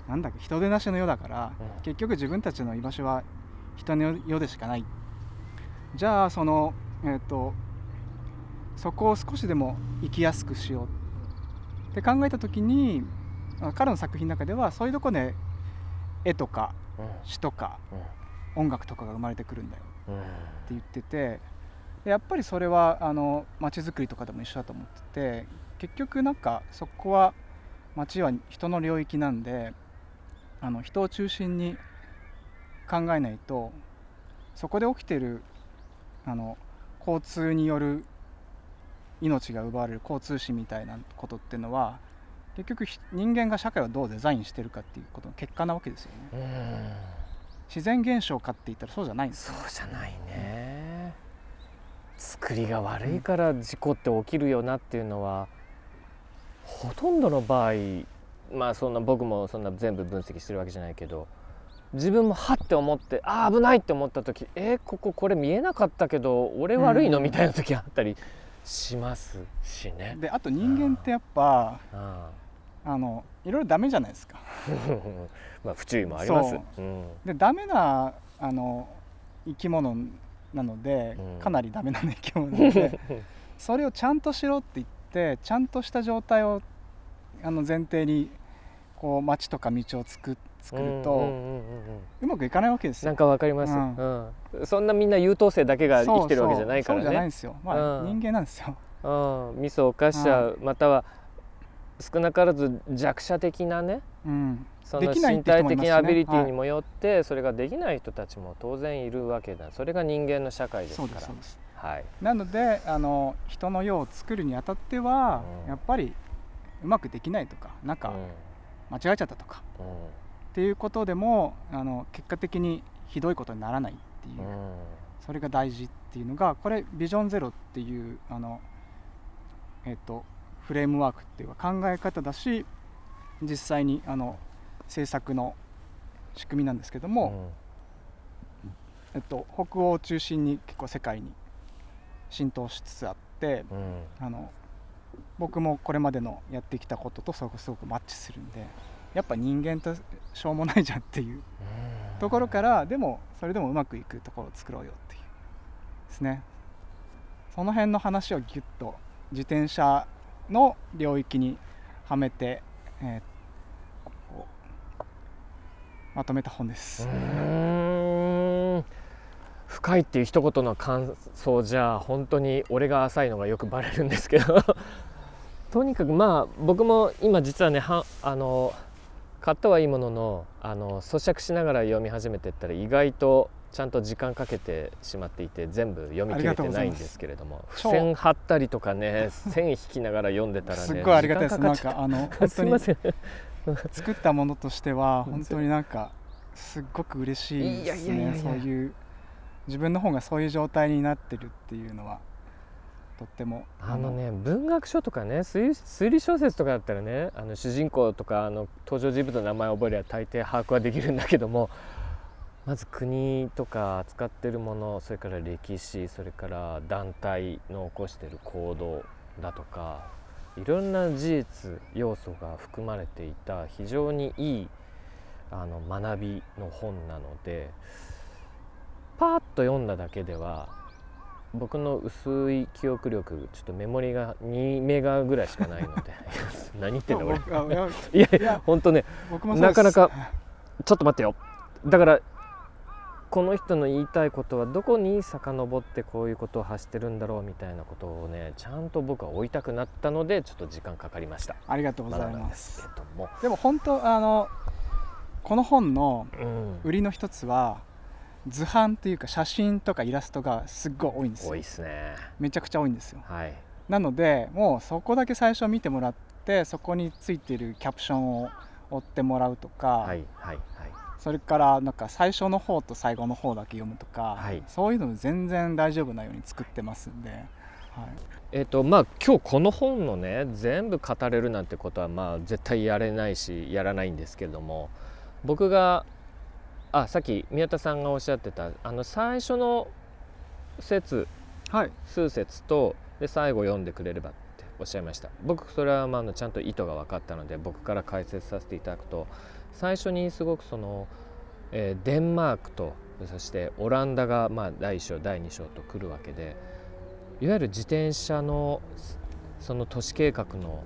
なんだっけ人手なしの世だから、うん。結局自分たちの居場所は人の世でしかない。じゃあそのえっ、とそこを少しでも生きやすくしよう。って考えた時にあ彼の作品の中ではそういうとこで絵とか詩とか音楽とかが生まれてくるんだよ。って言っててでやっぱりそれはあの街づくりとかでも一緒だと思ってて結局なんかそこは街は人の領域なんであの人を中心に考えないとそこで起きてるあの交通による命が奪われる交通死みたいなことっていうのは結局ひ人間が社会をどうデザインしてるかっていうことの結果なわけですよね。うん。自然現象かって言ったらそうじゃないんです。そようじゃないね。作りが悪いから事故って起きるよなっていうのはほとんどの場合まあそんな僕もそんな全部分析してるわけじゃないけど自分もはって思ってああ危ないって思った時えーこここれ見えなかったけど俺悪いの？うん。みたいな時あったりしますしね。であと人間ってやっぱああのいろいろダメじゃないですか。あ まあ不注意もあります。そう。うん。でダメなあの生き物なので、うん。かなりダメな生き物なので それをちゃんとしろって言ってちゃんとした状態をあの前提にこう街とか道を作作ると、うまくいかないわけですよ。なんかわかります、ううん。そんなみんな優等生だけが生きてるわけじゃないからそうそう。じゃないんねですよ。まあ、うん。人間なんですよ。うん。ミスを犯しちゃう、または少なからず弱者的なねうん。その身体的なアビリティにもよって、それができない人たちも当然いるわけだ。それが人間の社会ですから。はい。なのであの人の世を作るにあたっては、うん。やっぱりうまくできないとかなんか間違えちゃったとかうん。っていうことでもあの結果的にひどいことにならないっていう、うん。それが大事っていうのがこれビジョンゼロっていうあの、えっとフレームワークっていうか考え方だし実際にあの制作の仕組みなんですけども、えっと、北欧を中心に結構世界に浸透しつつあってうんうん。あの僕もこれまでのやってきたこととすごくマッチするんでやっぱ人間としょうもないじゃんっていうところからでもそれでもうまくいくところを作ろうよっていうですね。その辺の話をギュッと自転車の領域にはめて、えーまとめた本です、深いっていう一言の感想じゃ本当に俺が浅いのがよくバレるんですけどとにかくまあ僕も今実はねはあの買ったはいいもののあの咀嚼しながら読み始めてったら意外とちゃんと時間かけてしまっていて全部読み切れてないんですけれども付超箋貼ったりとかね線引きながら読んでたらねすっごいありがたいです。なんかあの 本当に作ったものとしてはうん 本当になんかすっごく嬉しいですね。そういう。自分の方がそういう状態になってるっていうのはとっても。あのね文学書とかね推推理小説とかだったらねあの主人公とかあの登場人物の名前を覚えれば大抵把握はできるんだけどもまず国とか扱ってるものそれから歴史それから団体の起こしてる行動だとかいろんな事実要素が含まれていた非常にいいあの学びの本なのでパーッと読んだだけでは僕の薄い記憶力ちょっとメモリが2メガぐらいしかないので 何言ってんだ俺いやいや本当ねなかなかちょっと待ってよ。だからこの人の言いたいことはどこに遡ってこういうことを発してるんだろうみたいなことをねちゃんと僕は追いたくなったのでちょっと時間かかりました。ありがとうございまだなんまでも、でも本当あのこの本のうん、売りの一つは図版っていうか写真とかイラストがすっごい多いんですよ。多いっすね。めちゃくちゃ多いんですよ。はい。なのでもうそこだけ最初見てもらってそこについてるキャプションを追ってもらうとか、はいはいはい。それからなんか最初の方と最後の方だけ読むとか、はい。そういうの全然大丈夫なように作ってますんで、はい、えっ、とまあ今日この本のね全部語れるなんてことはまあ絶対やれないしやらないんですけれども僕があさっき宮田さんがおっしゃってたあの最初の説はい、数節とで最後読んでくれればっておっしゃいました。僕それはまああのちゃんと意図が分かったので僕から解説させていただくと最初にすごくその、えーデンマークとそしてオランダがまあ第1章第2章と来るわけでいわゆる自転車のその都市計画の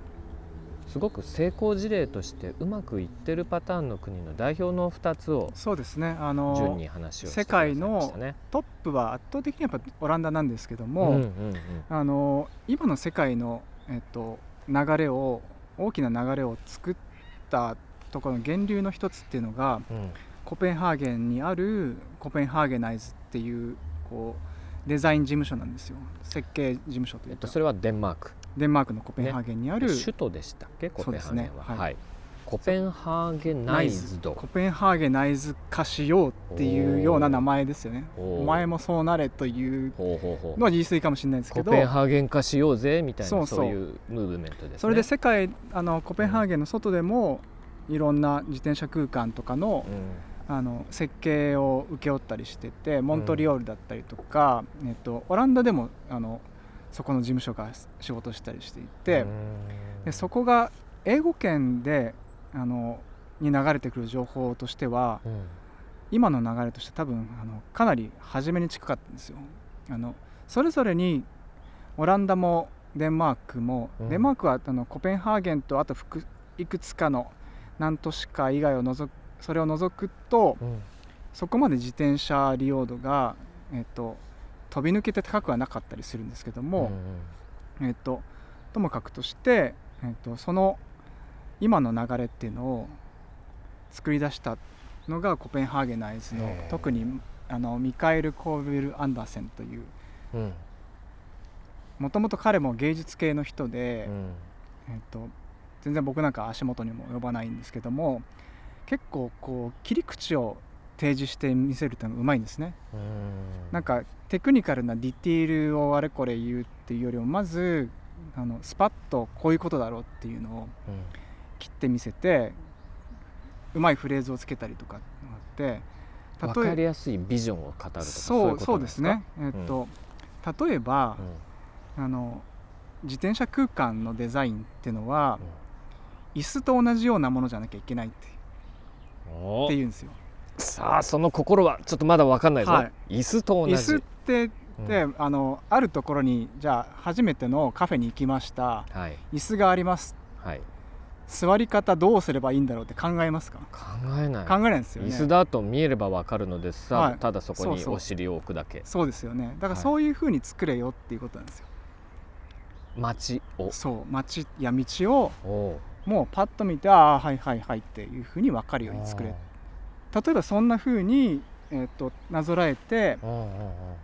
すごく成功事例としてうまくいってるパターンの国の代表の2つをそうですね。あ順のに話をして世界の。トップは圧倒的にやっぱオランダなんですけども、うんうんうん。あの今の世界の、えっと、流れを大きな流れを作ったところの源流の一つっていうのがうん。コペンハーゲンにあるコペンハーゲナイズっていうこうデザイン事務所なんですよ。設計事務所というか、えっと、それはデンマークデンマークのコペンハーゲンにある、首都でしたっけ？コペンハーゲンは、そうですねははい。いコペンハーゲンナイズド。コペンハーゲナイズ化しようっていうような名前ですよね。お前もそうなれというのは言い過ぎかもしれないですけどコペンハーゲン化しようぜみたいなそういうムーブメントですね。それで世界あのコペンハーゲンの外でもいろんな自転車空間とかのあの設計を請け負ったりしててモントリオールだったりとか、えっと、オランダでもあのそこの事務所が仕事したりしていて、でそこが英語圏であのに流れてくる情報としてはうん。うん今の流れとして多分あのかなり初めに近かったんですよ。あのそれぞれにオランダもデンマークも、うん。デンマークはあのコペンハーゲンとあと複いくつかの何都市か以外を除くそれを除くとうん。そこまで自転車利用度が、えっと、飛び抜けて高くはなかったりするんですけども、えっと、ともかくとして、えっと、その今の流れっていうのを作り出したのがコペンハーゲナイズの特にあのミカエル・コービル・アンダーセンというもともと彼も芸術系の人うで、ん。えっと、全然僕なんか足元にも及ばないんですけども結構こう切り口を提示して見せるってのがうまいんですね。うん。なんかテクニカルなディティールをあれこれ言うっていうよりもまずあのスパッとこういうことだろうっていうのをうん。切ってみせてうまいフレーズをつけたりとかってあってわかりえやすいビジョンを語るとかそういそうですね。えっと、例えばう、ん。あの自転車空間のデザインっていうのは、椅子と同じようなものじゃなきゃいけないってお。っていうんですよ。さあその心はちょっとまだわかんないぞ、は椅子と同じ。椅子ってで、あのあるところにじゃあ初めてのカフェに行きました。はい。椅子があります。はい。座り方どうすればいいんだろうって考えますか？考えない。考えないですよね。椅子だと見えればわかるのでさ、はい。ただそこにお尻を置くだけ。そうですよね。だからはい。そういうふうに作れよっていうことなんですよ、街を。そう。街や道をもうパッと見てああはいはいはいっていうふうに分かるように作れ例えばそんなふうに、えー、となぞらえてうんうんうん。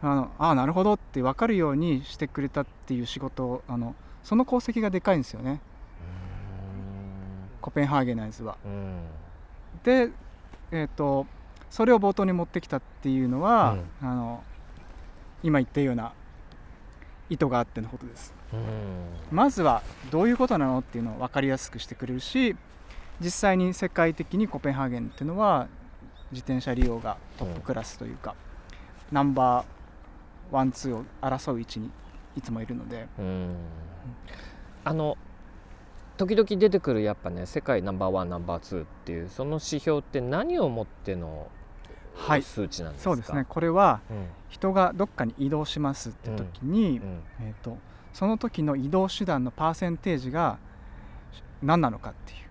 あのああなるほどって分かるようにしてくれたっていう仕事をあのその功績がでかいんですよね。コペンハーゲナイズは。うん。うんで、えー、とそれを冒頭に持ってきたっていうのは、あの今言ったような意図があってのことです。うん。まずはどういうことなのっていうのを分かりやすくしてくれるし実際に世界的にコペンハーゲンっていうのは自転車利用がトップクラスというか、ナンバーワンツーを争う位置にいつもいるので。うん。あの時々出てくるやっぱね世界ナンバーワンナンバーツーっていうその指標って何をもってのはい。数値なんですか、そうですね。これはうん。人がどっかに移動しますって時に、うん。えー、とその時の移動手段のパーセンテージが何なのかっていう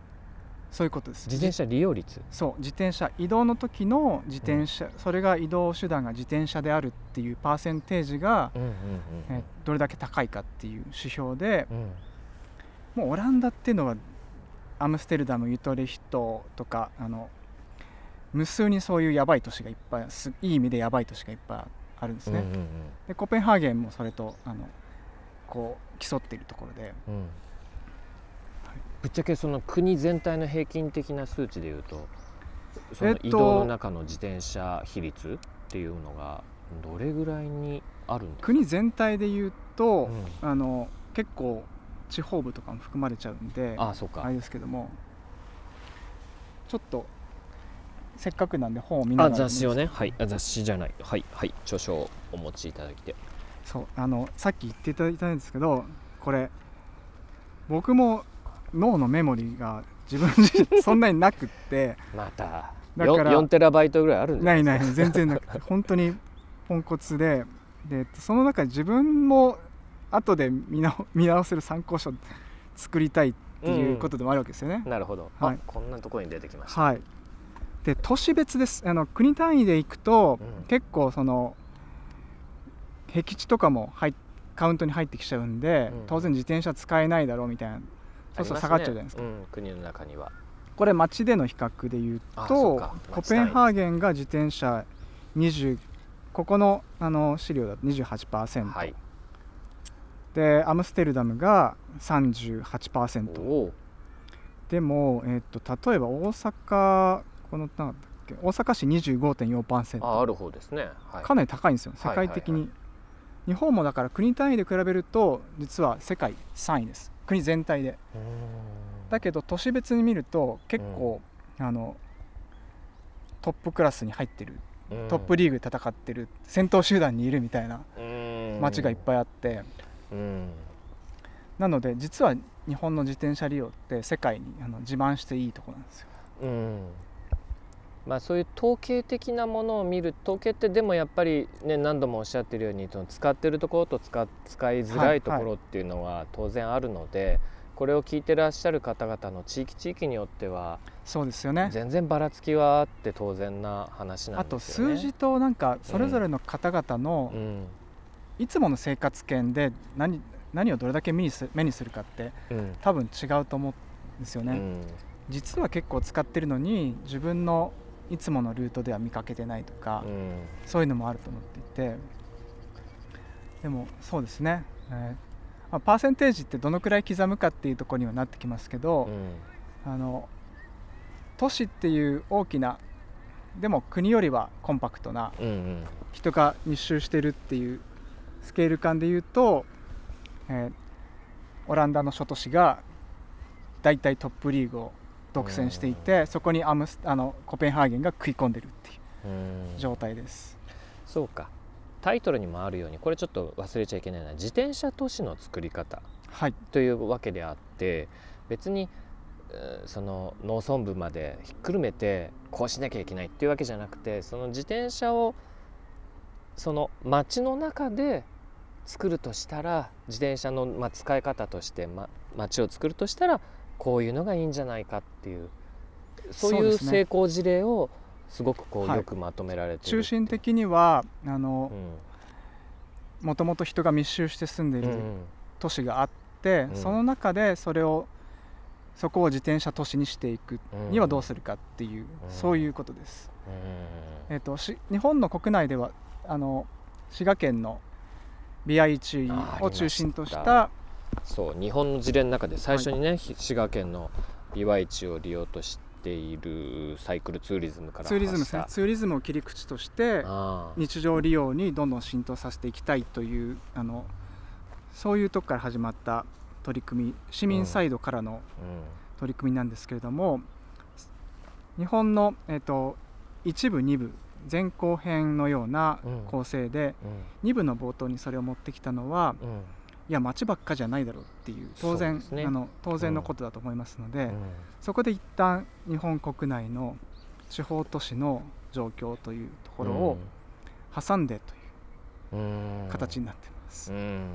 そういうことです。自転車利用率？そう自転車移動の時の自転車、それが移動手段が自転車であるっていうパーセンテージが、うんうんえーどれだけ高いかっていう指標でうん。うんもうオランダっていうのはアムステルダムユトレヒトとかあの無数にそういうやばい都市がいっぱいすいい意味でやばい都市がいっぱいあるんですね、うんうんでコペンハーゲンもそれとあのこう競っているところでうんぶっちゃけその国全体の平均的な数値でいうとそのえっと移動の中の自転車比率っていうのがどれぐらいにあるんですか？国全体で言うと、うん。あの結構地方部とかも含まれちゃうんでああそうか。あれですけどもちょっとせっかくなんで本を見ながあら雑誌をね。はい。あ雑誌じゃない。はい。はい。著書をお持ちいただいて。そう。あのさっき言っていただいたんですけどこれ僕も脳のメモリーが自分自身そんなになくって。まただから 4, 4テラバイトぐらいあるんじゃないですかない全然なくて本当にポンコツで。でその中で自分も後で見直 見直せる参考書作りたいっていうことでもあるわけですよね。なるほど、はい。あこんなところに出てきました、はい、で都市別です。あの国単位でいくと、うん。結構その僻地とかも入っカウントに入ってきちゃうんで、うん。当然自転車使えないだろうみたいなそうすると下がっちゃうじゃないですか。うん、国の中には。これ街での比較でいうとか。コペンハーゲンが自転車20ここのあの資料だと28%、はい。でアムステルダムがお38%おでも、えっと例えば大阪このなんだっけ大阪市25.4%あある方ですね、はい、かなり高いんですよ。世界的に、はい。はい日本もだから国単位で比べると実は世界3位です国全体で。だけど都市別に見ると結構、あのトップクラスに入ってる。うん。トップリーグで戦ってる。先頭集団にいるみたいなうん。街がいっぱいあって。うん。なので実は日本の自転車利用って世界にあの自慢していいとこなんですよ。うんまあ、そういう統計的なものを見る統計ってでもやっぱり、ね、何度もおっしゃってるようにその使ってるところと使使いづらいところっていうのは当然あるので、これを聞いてらっしゃる方々の地域地域によってはそうですよね。全然ばらつきはあって当然な話なあとんですよね。数字となんかそれぞれの方々のうん。いつもの生活圏で何何をどれだけ目にす目にするかってうん。多分違うと思うんですよね、うん。実は結構使ってるのに自分のいつものルートでは見かけてないとか、うん。そういうのもあると思っていて。でもそうですね、えーまあパーセンテージってどのくらい刻むかっていうところにはなってきますけど、あの都市っていう大きなでも国よりはコンパクトなうんうん。人が密集してるっていうスケール感でいうと、えーオランダの諸都市が大体トップリーグを独占していて、そこにアムスあのコペンハーゲンが食い込んでるっていううん。状態です。そうか。タイトルにもあるようにこれちょっと忘れちゃいけないのは自転車都市の作り方はい、というわけであって別にえーその農村部までひっくるめてこうしなきゃいけないっていうわけじゃなくてその自転車をその街の中で作るとしたら自転車のまあ使い方としてま街を作るとしたらこういうのがいいんじゃないかっていうそういう成功事例をすごくこうはいよくまとめられてる中心的にはあのうん。もともと人が密集して住んでるうんうん。都市があって、うん。その中でそれをそこを自転車都市にしていくにはどうするかっていう、そういうことです。うん。えっとし日本の国内ではあの滋賀県の美合地あを中心としたそう日本の事例の中で最初にね、ひ滋賀県の琵琶市を利用としているサイクルツーリズムからツーリズムね。ツーリズムを切り口として日常利用にどんどん浸透させていきたいというあのそういうとこから始まった取り組み市民サイドからのう取り組みなんですけれども、日本の、えっと一部二部前後編のようなうん。構成で、んうん。二部の冒頭にそれを持ってきたのはうんいや街ばっかじゃないだろうっていう当然ねあの当然のことだと思いますので、うん。そこで一旦日本国内の地方都市の状況というところを挟んでといううん。形になっています。うん。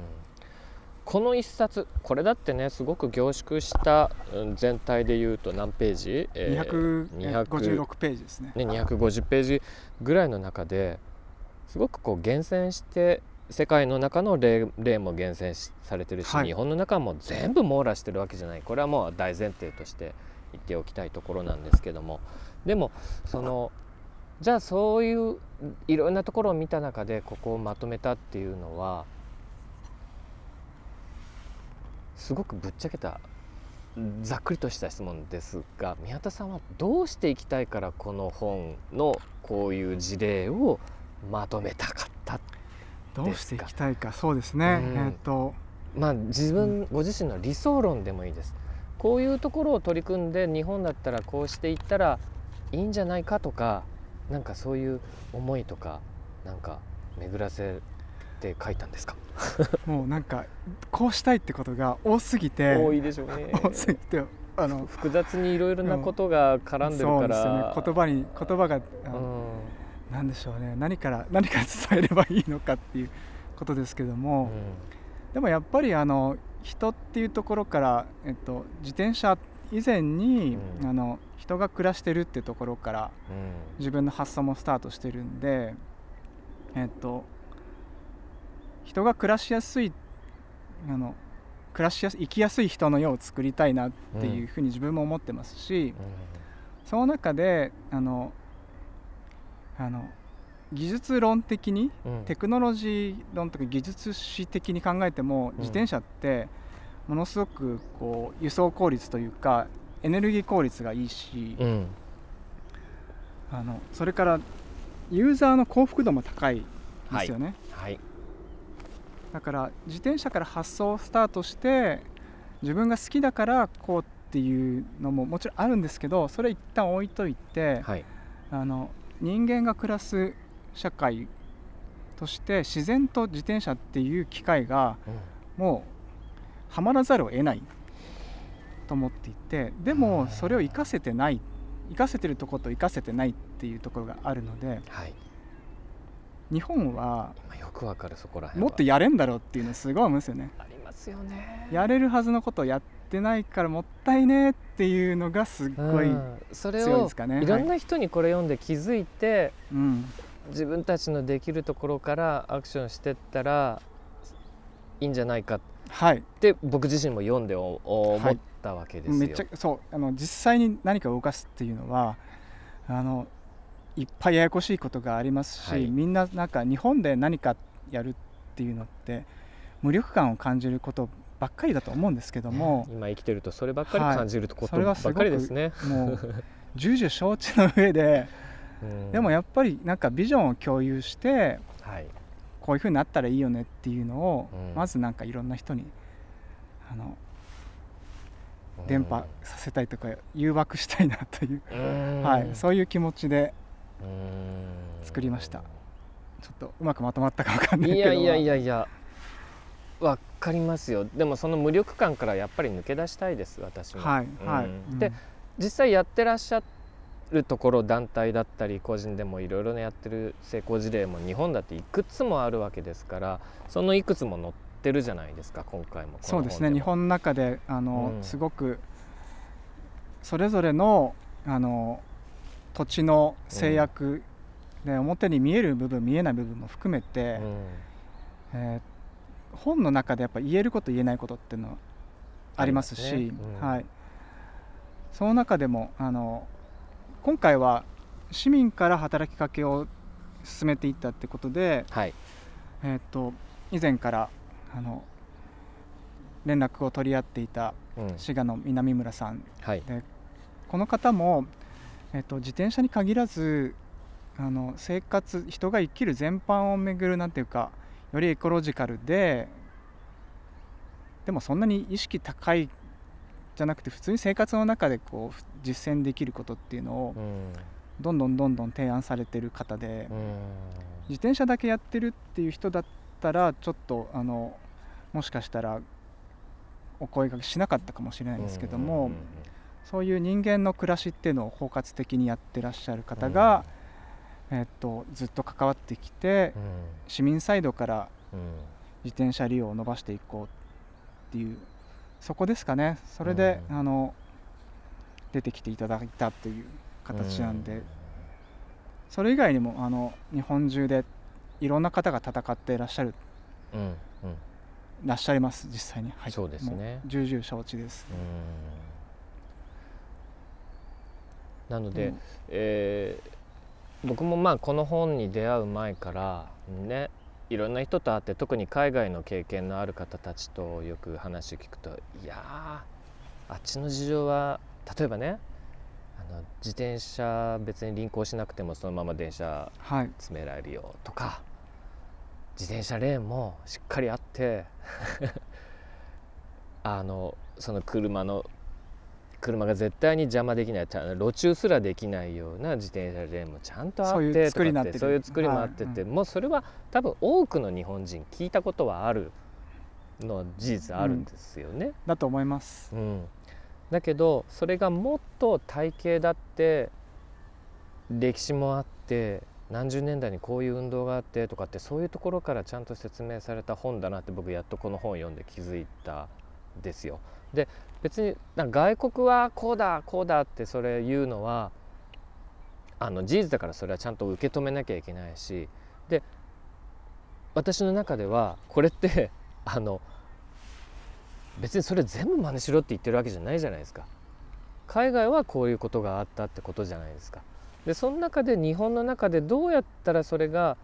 この一冊これだってねすごく凝縮したうん全体でいうと何ページ、えー256ページですね。ね、250ページぐらいの中ですごくこう厳選して世界の中の例例も厳選しされてるし、はい。日本の中も全部網羅してるわけじゃない。これはもう大前提として言っておきたいところなんですけども。でもそのじゃあそういういろんなところを見た中でここをまとめたっていうのはすごくぶっちゃけたざっくりとした質問ですが宮田さんはどうしていきたいからこの本のこういう事例をまとめたかったどうしていきたいかそうですね。うん。えっ、と。まあ自分ご自身の理想論でもいいです。こういうところを取り組んで日本だったらこうしていったらいいんじゃないかとかなんかそういう思いとかなんか巡らせて書いたんですか？もうなんかこうしたいってことが多すぎて多いでしょうね。多すぎてあの複雑にいろいろなことが絡んでるそうですよからね。言葉に言葉がうんなんでしょうね。何から 何から伝えればいいのかっていうことですけども、でもやっぱりあの人っていうところから、えっと、自転車以前に、うん。あの人が暮らしてるっていうところからうん。自分の発想もスタートしてるんで、えっと、人が暮らしやすいあの暮らしやす生きやすい人の世を作りたいなっていうふうに自分も思ってますし、その中であのあの技術論的にうん。うんテクノロジー論とか技術史的に考えても自転車ってものすごくこう輸送効率というかエネルギー効率がいいし、うん。あのそれからユーザーの幸福度も高いですよね、はい。だから自転車から発想をスタートして自分が好きだからこうっていうのももちろんあるんですけどそれ一旦置いといて、はい。あの人間が暮らす社会として自然と自転車っていう機会がもうはまらざるを得ないと思っていてでもそれを活かせてない活かせてるところと活かせてないっていうところがあるのではい。日本はまあよくわかるそこらもっとやれんだろうっていうのすごい思うんですよね。ありますよね。やれるはずのことをやってないからもったいねっていうのがすっごい、強いですかね。いろんな人にこれ読んで気づいて、うん、自分たちのできるところからアクションしてったらいいんじゃないかっはい。て僕自身も読んでお思はいったわけですよ。めっちゃそうあの実際に何かを動かすっていうのはあのいっぱいややこしいことがありますし、はい。みんななんか日本で何かやるっていうのって無力感を感じることばっかりだと思うんですけども、今生きてるとそればっかりはい。感じることそればっかりですね。もう重々承知の上でうん。でもやっぱりなんかビジョンを共有してはい。こういうふうになったらいいよねっていうのを、うん。まずなんかいろんな人にあの伝播させたいとか誘惑したいなという、うん。はい、そういう気持ちでうん。作りました。ちょっとうまくまとまったかわかんないけどいやいやいやいやわかりますよ。でもその無力感からやっぱり抜け出したいです私も。はいうん。はい、で実際やってらっしゃるところ団体だったり個人でもいろいろやってる成功事例も日本だっていくつもあるわけですからそのいくつも載ってるじゃないですか今回もそうですね。も。日本の中であの、うん。すごくそれぞれのあの土地の制約で表に見える部分見えない部分も含めて、うん。えー本の中でやっぱ言えること言えないことっていうのはありますしね。うん。はい、その中でもあの今回は市民から働きかけを進めていったってことで、はい。えー、と以前からあの連絡を取り合っていたうん。滋賀の南村さん。はい。この方も、えっと自転車に限らずあの生活人が生きる全般をめぐるなんていうかよりエコロジカルででもそんなに意識高いじゃなくて普通に生活の中でこう実践できることっていうのをうんどんどんどんどん提案されてる方でうん。自転車だけやってるっていう人だったらちょっとあのもしかしたらお声掛けしなかったかもしれないんですけども、そういう人間の暮らしっていうのを包括的にやってらっしゃる方が、えっとずっと関わってきてうん。市民サイドからうん。自転車利用を伸ばしていこうっていうそこですかね。それで、うん。あの出てきていただいたという形なんで、それ以外にもあの日本中でいろんな方が戦っていらっしゃる。うん。うん。らっしゃいます実際に、はい、そうですね。重々承知です、うん。なので、うん。えー僕もまあこの本に出会う前からねいろんな人と会って特に海外の経験のある方たちとよく話を聞くといやーあっちの事情は例えばねあの自転車別に輪行しなくてもそのまま電車はい。詰められるよとか自転車レーンもしっかりあって あのその車の車が絶対に邪魔できない。路中すらできないような自転車レーンもちゃんとあってそういう作りになとかってる。そういう作りもあってて、はい。もうそれは多分多くの日本人聞いたことはあるのは事実あるんですよね。だと思います。うん、だけどそれがもっと体系だって歴史もあって何十年代にこういう運動があってとかってそういうところからちゃんと説明された本だなって僕やっとこの本を読んで気づいたんですよ。で別になんか外国はこうだこうだってそれ言うのはあの事実だからそれはちゃんと受け止めなきゃいけないしで私の中ではこれって あの別にそれ全部真似しろって言ってるわけじゃないじゃないですか。海外はこういうことがあったってことじゃないですか。でその中で日本の中でどうやったらそれが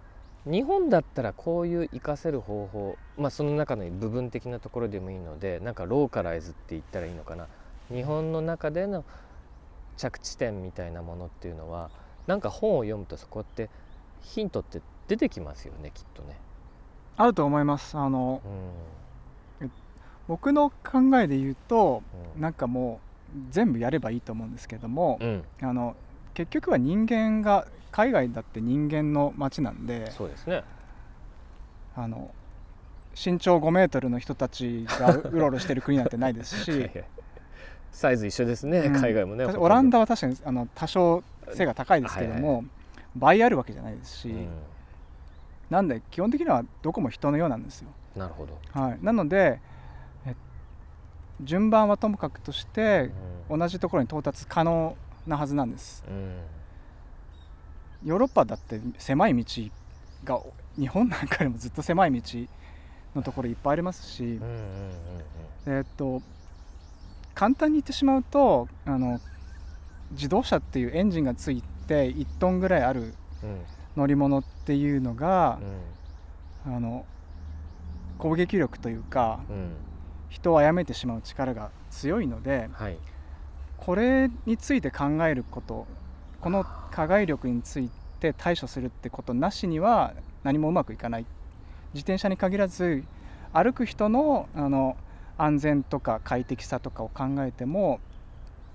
日本だったらこういう活かせる方法まあその中の部分的なところでもいいのでなんかローカライズって言ったらいいのかな。日本の中での着地点みたいなものっていうのはなんか本を読むとそこってヒントって出てきますよねきっとね。あると思います。あのうん。僕の考えで言うとうん。なんかもう全部やればいいと思うんですけども、うん、あの結局は人間が海外だって人間の街なんでそうですね。あの身長5メートルの人たちがうろうろしてる国なんてないですし サイズ一緒ですね、うん海外もね。オランダは確かにあの多少背が高いですけども、倍あるわけじゃないですし、うんなんで基本的にはどこも人のようなんですよ。なるほど。はい、なのでえ順番はともかくとしてうん同じところに到達可能なはずなんです。うん。ヨーロッパだって狭い道が日本なんかよりもずっと狭い道のところいっぱいありますし。えーっと簡単に言ってしまうとあの自動車っていうエンジンがついて1トンぐらいある乗り物っていうのがう、ん。あの攻撃力というかうん。人を殺めてしまう力が強いのではいこれについて考えることこの加害力について対処するってことなしには何もうまくいかない。自転車に限らず歩く人のあの安全とか快適さとかを考えても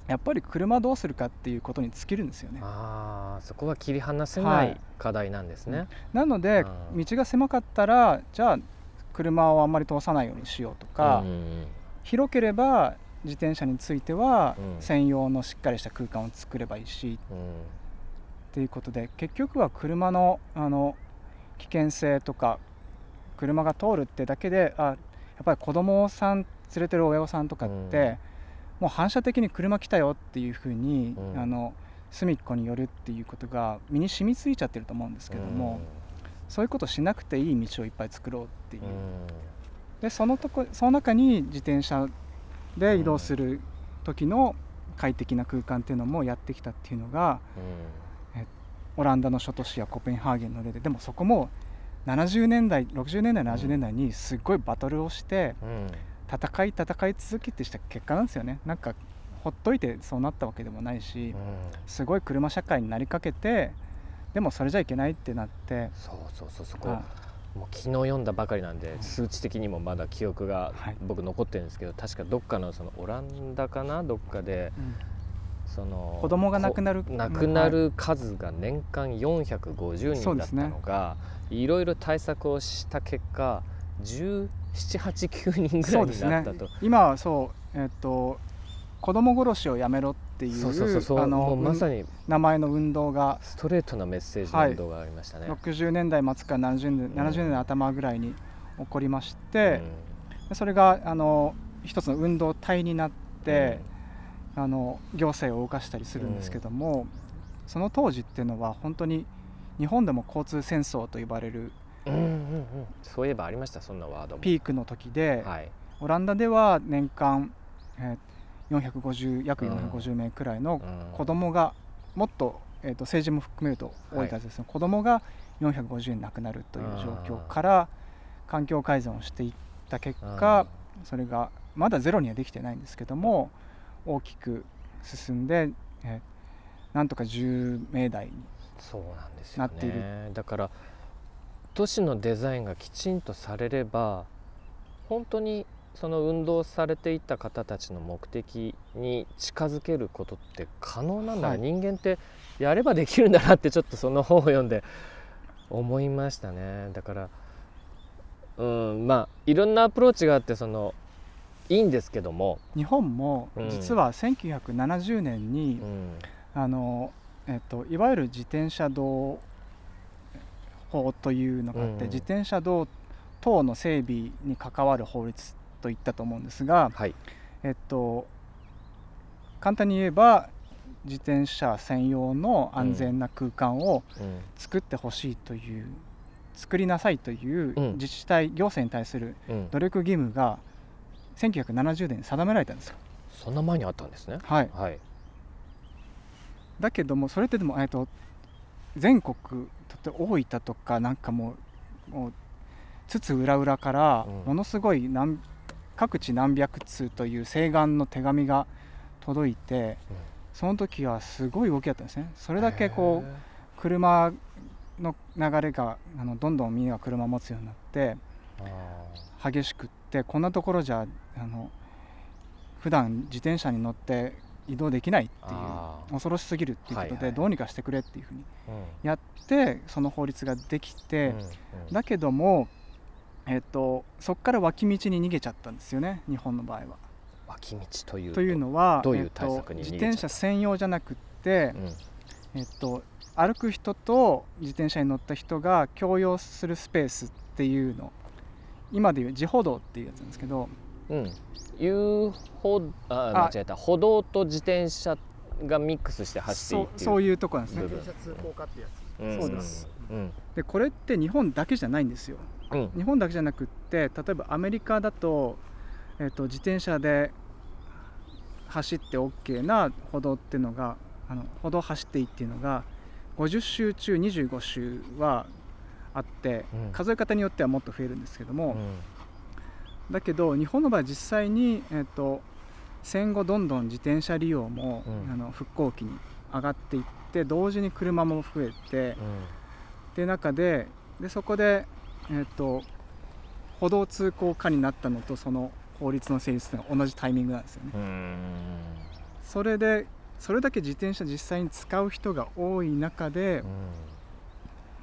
やっぱり車どうするかっていうことに尽きるんですよね。ああそこは切り離せなはい。い課題なんですね。なのでうん。道が狭かったらじゃあ車をあんまり通さないようにしようとか、広ければ自転車についてはうん。専用のしっかりした空間を作ればいいしうんっていうことで結局は車のあの危険性とか車が通るってだけであやっぱり子供さん連れてる親御さんとかって、うん。もう反射的に車来たよっていうふうに、うん。あの隅っこに寄るっていうことが身に染みついちゃってると思うんですけども、そういうことしなくていい道をいっぱい作ろうっていう、でそのとこその中に自転車で移動する時の快適な空間っていうのもやってきたっていうのがオランダの諸都市やコペンハーゲンの例ででもそこも70年代60年代70年代にすっごいバトルをしてうん。うん戦い戦い続けてした結果なんですよね。なんかほっといてそうなったわけでもないしすごい車社会になりかけてでもそれじゃいけないってなってそうそうそうそこ。あもう昨日読んだばかりなんで数値的にもまだ記憶がはい。僕残ってるんですけど確かどっかのそのオランダかなどっかでうん。その子供が亡くなるこ亡くなる数が年間450人だったのが、いろいろ対策をした結果1789人ぐらいうになったと。今はそうえっ、と子供殺しをやめろっていうそうそうそうそうあのまさに。名前の運動がストレートなメッセージの運動がありましたね。60年代末から70年,、ん。70年代頭ぐらいに起こりましうん。て、それがあの一つの運動体になって、あの行政を動かしたりするんですけども、その当時っていうのは本当に日本でも交通戦争と呼ばれるうんうんうん。うんそういえばありましたそんなワードも。ピークの時で、はい。オランダでは年間、えー450約うん。450名くらいのうん。子供がもっと,、えーと政治も含めると多い数です。ね、子供が450人亡くなるという状況から環境改善をしていった結果それがまだゼロにはできてないんですけども大きく進んで、えーなんとか10名台にそうなんですよなっていね。だから都市のデザインがきちんとされれば本当にその運動されていった方たちの目的に近づけることって可能なんだ、はい。人間ってやればできるんだなってちょっとその本を読んで思いましたね。だからうんまあいろんなアプローチがあってそのいいんですけども、日本もうん。実は1970年に、うん。あのえっと、いわゆる自転車道法というのがあって、うん。自転車道等の整備に関わる法律といったと思うんですが、はい。えっと、簡単に言えば自転車専用の安全な空間をうん。作ってほしいという、作りなさいといううん。自治体、行政に対するうん。努力義務が1970年に定められたんですよ。そんな前にあったんですね。はい、はい。だけどもそれってでも、えっと、全国とって大分とかなんかもうもう津々浦々からうん。ものすごい何各地何百通という請願の手紙が届いて、うん。その時はすごい動きだったんですね。それだけこう車の流れがあのどんどんみんなが車を持つようになって激しくってこんなところじゃあの普段自転車に乗って移動できないっていう恐ろしすぎるっていうことでどうにかしてくれっていうふうにーやってその法律ができて、だけども、えっと、そこから脇道に逃げちゃったんですよね日本の場合は。脇道というというのはどういうえっと対策に逃げちゃった？自転車専用じゃなくってう、ん。えっと、歩く人と自転車に乗った人が共用するスペースっていうの今でいう自歩道っていうやつなんですけどうん、遊歩あ間違えた。歩道と自転車がミックスして走っていいっていうそうそういうとこなんですね。自転車通行化ってやつ。うん。そうです。うん。でこれって日本だけじゃないんですよ。うん日本だけじゃなくって例えばアメリカだと,、えっと自転車で走って OK な歩道っていうのがあの歩道走っていいっていうのが50周中25周はあって、うん。数え方によってはもっと増えるんですけども、うん。だけど日本の場合実際に、えっと戦後どんどん自転車利用も、うん。あの復興期に上がっていって同時に車も増えてっていう中ででそこで、えっと歩道通行化になったのとその法律の成立が同じタイミングなんですよね。それでそれだけ自転車実際に使う人が多い中で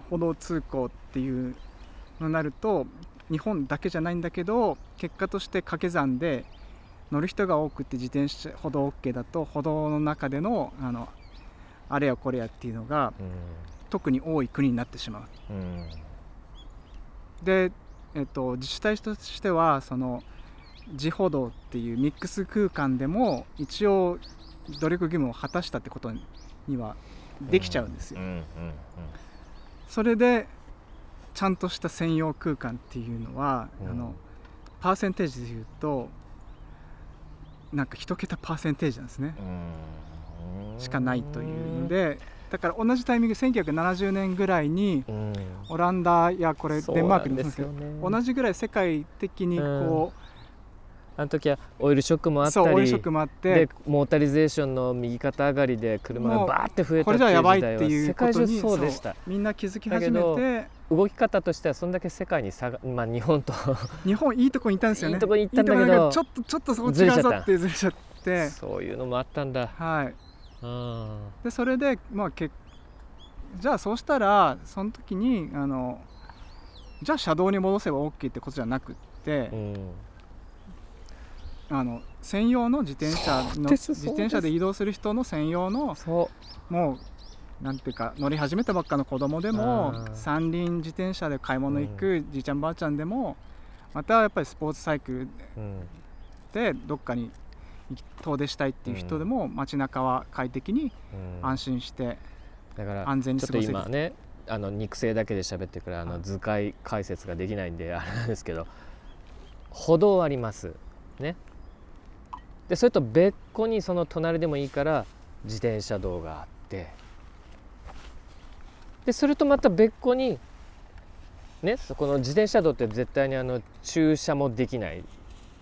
歩道通行っていうのになると日本だけじゃないんだけど結果として掛け算で乗る人が多くて自転車歩道 OK だと歩道の中でのあのあれやこれやっていうのが特に多い国になってしまう。うんで、えっと、自治体としてはその自歩道っていうミックス空間でも一応努力義務を果たしたってことにはできちゃうんですよ。それでちゃんとした専用空間っていうのは、うん。あのパーセンテージでいうとなんか一桁パーセンテージなんですね。うん。しかないというのでだから同じタイミング1970年ぐらいにうん。オランダやこれデンマークにですけどね同じぐらい世界的にこあの時はオイルショックもあう、ったりオイルショックもあってでモータリゼーションの右肩上がりで車がバーって増えたこれっていう時じゃやばいっていう世界中ことにそうでした。みんな気づき始めだて動き方としてはそんだけ世界に差が、まあ、日本と日本いいとこにいたんですよね。いいとこに行ったんだけどちょっとちょっとそこ違うぞってずれちゃって。そういうのもあったんだ。はい。うんでそれでまあけじゃあそうしたらその時にあのじゃあ車道に戻せば OK ってことじゃなくってう、ん。あの専用の自転車の自転車で移動する人の専用のそう。もうなんていうか乗り始めたばっかの子供でもうん。三輪自転車で買い物行くじいちゃんばあちゃんでもまたやっぱりスポーツサイクルうん。でどっかに遠出したいっていう人でも街中は快適にうん。安心してだから安全にちょっと過ごせる今ねあの肉声だけで喋ってるからあはい。の図解解説ができないんで あれなんですけど歩道あります。ね。でそれと別個にその隣でもいいから自転車道があって。でそれとまた別個にねそこの自転車道って絶対にあの駐車もできない。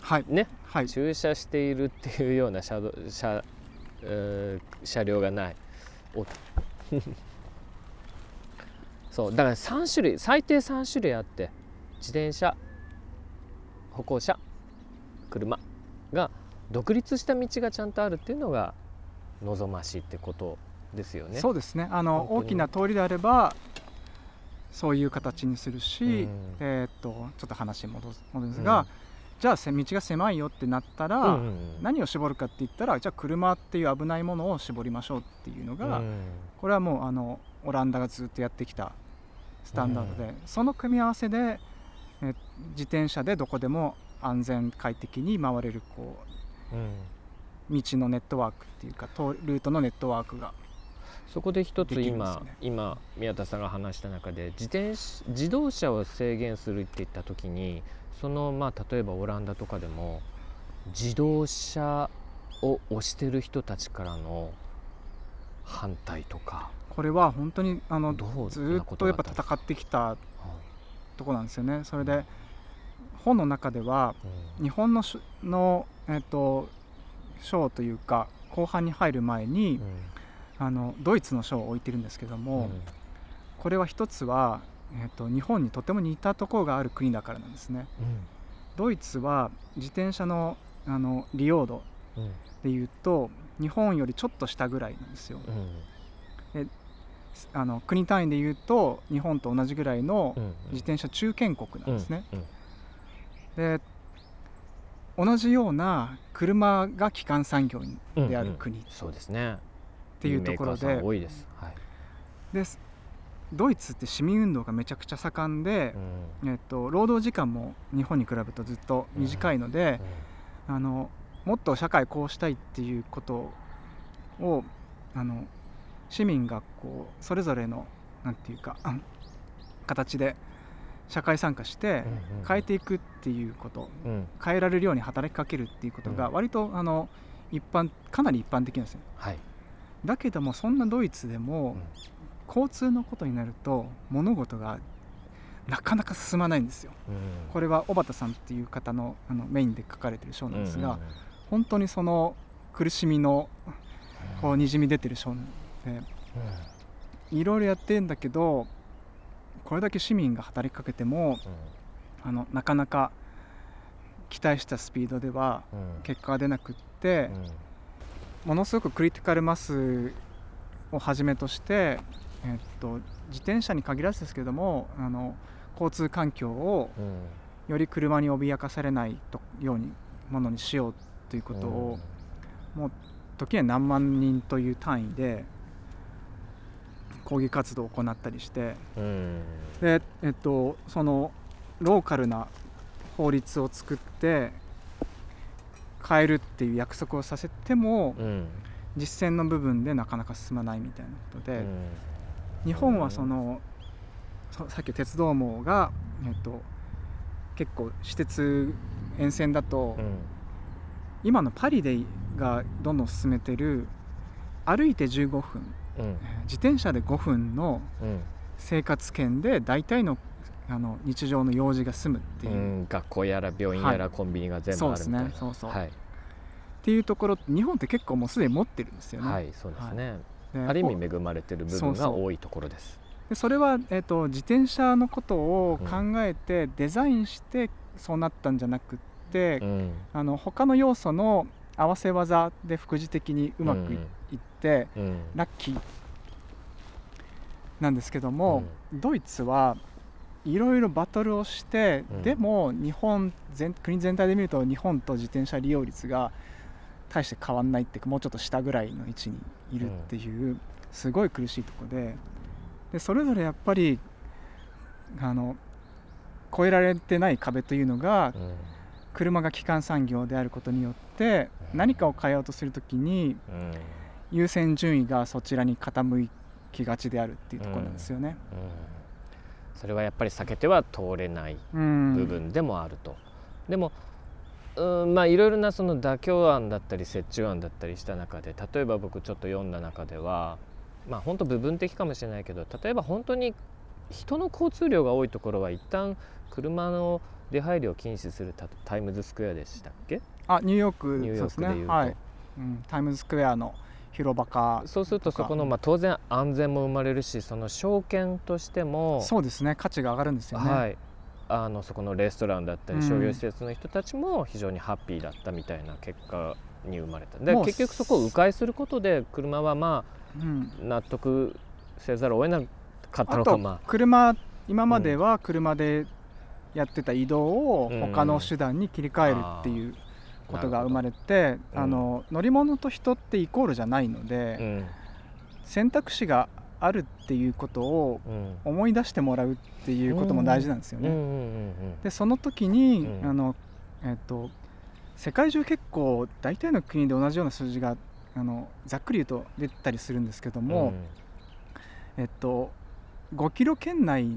はい。ねはい。駐車しているっていうような車道車えー車両がない。お そうだから3種類最低3種類あって自転車歩行者車が独立した道がちゃんとあるっていうのが望ましいってことですよね。そうですね。あの大きな通りであればそういう形にするし、うん。えーっとちょっと話に戻るんですが、じゃあせ道が狭いよってなったら、うんうんうん。何を絞るかって言ったらじゃあ車っていう危ないものを絞りましょうっていうのが、うん。これはもうあのオランダがずっとやってきたスタンダードで、その組み合わせでえ自転車でどこでも安全快適に回れるこうん。う道のネットワークっていうか通ルートのネットワークがそこで一つ今、よね。今宮田さんが話した中で自転車自動車を制限するって言った時にそのまあ例えばオランダとかでも自動車を推してる人たちからの反対とか。これは本当にあのずーっとやっぱ戦ってきたとこなんですよね。それで本の中ではうん。日本のしの、えっと章というか後半に入る前に、あのドイツの章を置いてるんですけどうん。も、これは一つは、えっと日本にとても似たところがある国だからなんですね。ドイツは自転車のあの利用度うん。うんでいうと日本よりちょっと下ぐらいなんですよ。うん。あの国単位でいうと日本と同じぐらいのうん。自転車中堅国なんですね、うん。で同じような車が基幹産業うんである国っそうですね。ていうところでん多いです。はい。ですドイツって市民運動がめちゃくちゃ盛んで、うん。えっと、労働時間も日本に比べるとずっと短いので、あのもっと社会こうしたいっていうことをあの市民がこうそれぞれのなんていうかあ 形で社会参加してうんうん変えていくっていうことうんうん。変えられるように働きかけるっていうことがうん。割とあの一般かなり一般的なんですよ。はい。だけどもそんなドイツでもうん交通のことになると物事がなかなか進まないんですよ。うん。これは小畑さんっていう方のあのメインで書かれてる章なんですが、うん本当にその苦しみのこうにじみ出てる章でいろいろやってるんだけどこれだけ市民が働きかけてもあのなかなか期待したスピードでは結果が出なくってうん。ものすごくクリティカルマスをはじめとして、えっと、自転車に限らずですけどもあの交通環境をうん。より車に脅かされないとようにものにしようということを、時には何万人という単位で抗議活動を行ったりしてうん。で、えっと、そのローカルな法律を作って変えるっていう約束をさせてもうん。実践の部分でなかなか進まないみたいなことで、うん日本はそのそさっき鉄道網が、えっと、結構私鉄沿線だと、うん。今のパリでがどんどん進めてる歩いて15分うん。自転車で5分のうん。生活圏で大体のあの日常の用事が済むっていう、うん。学校やら病院やらコンビニが全部そうですあるみたいな。ね。そうそう、はいっていうところ日本って結構もうすでに持ってるんですよね、はい。そうですねである意味恵まれてる部分が多いところです。でそれは、えっと自転車のことを考えてデザインしてそうなったんじゃなくって、うん。あの他の要素の合わせ技で副次的にうまくい,、ってうん。ラッキーなんですけども、ドイツはいろいろバトルをして、うん。でも日本全国全体で見ると日本と自転車利用率が大して変わんないっていうかもうちょっと下ぐらいの位置にいるっていう、すごい苦しいとこででそれぞれやっぱりあの越えられてない壁というのがうん。車が基幹産業であることによって何かを変えようとするときにうん。優先順位がそちらに傾きがちであるっていうところなんですよね。うん。それはやっぱり避けては通れないうん。部分でもあると、でもうんまあいろいろなその妥協案だったり折衷案だったりした中で例えば僕ちょっと読んだ中ではまあ本当部分的かもしれないけど例えば本当に人の交通量が多いところは一旦車の出入りを禁止するたタイムズスクエアでしたっけ？あニューヨークニューヨークでいうと、ね。はい、うん、タイムズスクエアの広場化そうするとそこの、まあ、当然安全も生まれるしその証券としてもそうですね。価値が上がるんですよね、はい、あのそこのレストランだったりうん。商業施設の人たちも非常にハッピーだったみたいな結果に生まれた。で結局そこを迂回することで車はまうん、あ納得せざるを得なかったのかま車今までは車でやってた移動をうん他の手段に切り替えるっていうことが生まれて、ほど。あの乗り物と人ってイコールじゃないのあ、うで、ん。選択肢があるっていうことをうん。思い出してもらうっていうことも大事なんですよね。でその時に、うん。あのえっと世界中結構大体の国で同じような数字があのざっくり言うと出たりするんですけどうん。も、えっと5キロ圏内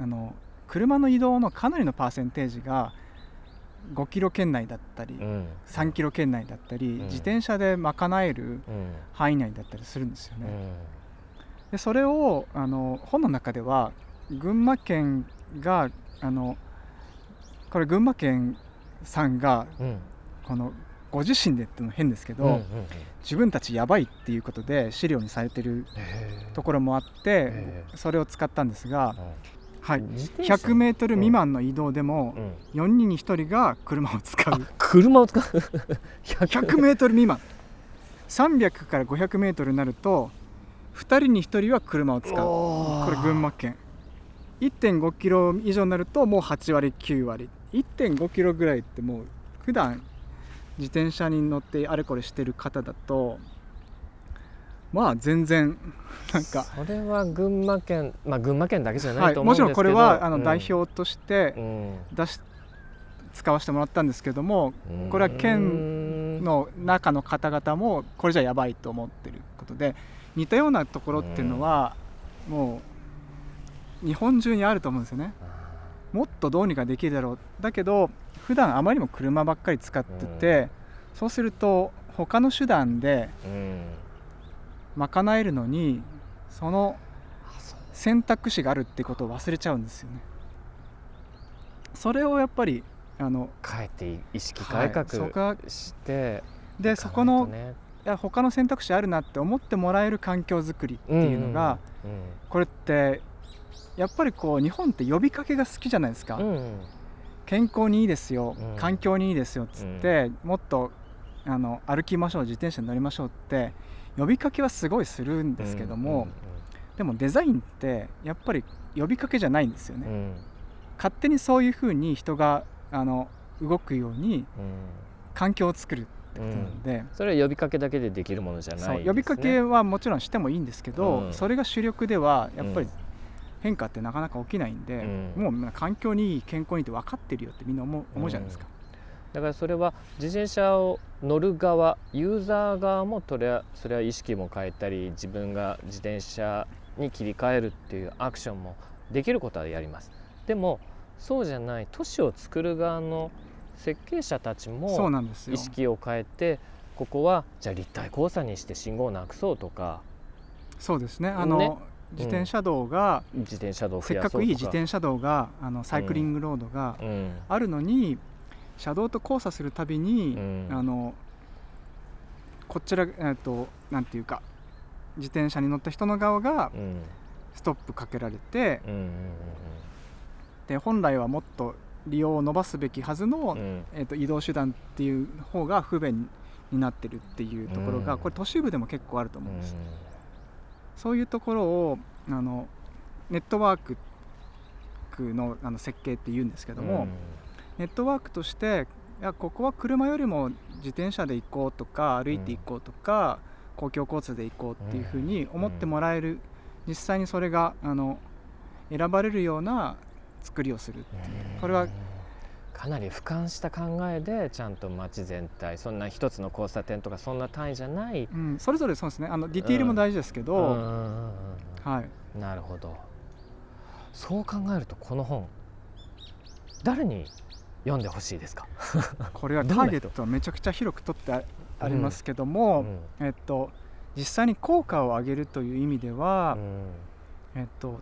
あの車の移動のかなりのパーセンテージが5キロ圏内だったり、うん。うん3キロ圏内だったり、ん。自転車で賄えるうん。範囲内だったりするんですよね。うんでそれをあの本の中では群馬県があのこれ群馬県さんがうん。このご自身でってのも変ですけど、うんうんうん。自分たちやばいっていうことで資料にされてるところもあって、へそれを使ったんですが、はい、自転車。100m 未満の移動でもうん。4人に1人が車を使う。車を使う？100m 未満。300から 500m になると2人に1人は車を使う。ここれ群馬県。1.5キロ以上になるともう8割9割。1.5キロぐらいってもう普段自転車に乗ってあれこれしてる方だとまあ全然なんか、それは群馬県まあ群馬県だけじゃなはいい、と思うんですけど、もちろんこれはあうん。の代表としてうん。出し使わせてもらったんですけどもこれは県の中の方々もこれじゃやばいと思ってることで似たようなところっていうのはもう日本中にあると思うんですよね。もっとどうにかできるだろうだけど普段あまりにも車ばっかり使ってて、そうすると他の手段でうん賄えるのにその選択肢があるってことを忘れちゃうんですよね。それをやっぱりあの変えて意識はい改革がしてでそこのや他の選択肢あるなって思ってもらえる環境づくりっていうのが、これってやっぱりこう日本って呼びかけが好きじゃないですか、うん。うん健康にいいですよ、うん。環境にいいですよっつって、もっとあの歩きましょう自転車に乗りましょうって呼びかけはすごいするんですけども、でもデザインってやっぱり呼びかけじゃないんですよね、うん。うん勝手にそういうふうに人があの動くようにうん。環境を作る。ってことなので、それは呼びかけだけでできるものじゃないです、ね、そう呼びかけはもちろんしてもいいんですけど、うん。それが主力ではやっぱりうん変化ってなかなか起きないんで、うん。もう環境にいい健康にいいって分かってるよってみんな思う思うじゃないですか、だからそれは自転車を乗る側ユーザー側もとりゃそれは意識も変えたり自分が自転車に切り替えるっていうアクションもできることはやります。でもそうじゃない都市を作る側の設計者たちも意識を変えてここはじゃあ立体交差にして信号をなくそうとか。そうですね。あのね自転車道が、自転車道をせっかかくいい自転車道があのサイクリングロードがうん。あるのに、車道と交差するたびに、うん。あのこちら、えっとなんていうか自転車に乗った人の側がうん。ストップかけられて、うんうん。で本来はもっと利用を伸ばすべきはずの、うん。うんえっと移動手段っていう方が不便になってるっていうところが、うん。これ都市部でも結構あると思ううんです。ん。そういうところをあのネットワークのあの設計って言うんですけども、ネットワークとしていやここは車よりも自転車で行こうとか歩いて行こうとか、公共交通で行こうっていうふうに思ってもらえる、実際にそれがあの選ばれるような作りをするっていう。これはかなり俯瞰した考えでちゃんと街全体そんな一つの交差点とかそんな単位じゃないうん、それぞれそうですね。あのディティールも大事ですけど、うん。うんうんうんはい、なるほど。そう考えるとこの本誰に読んでほしいですか、これはターゲットはめちゃくちゃ広く取ってあありますけども、うん。えっと、実際に効果を上げるという意味では、うん。えっと、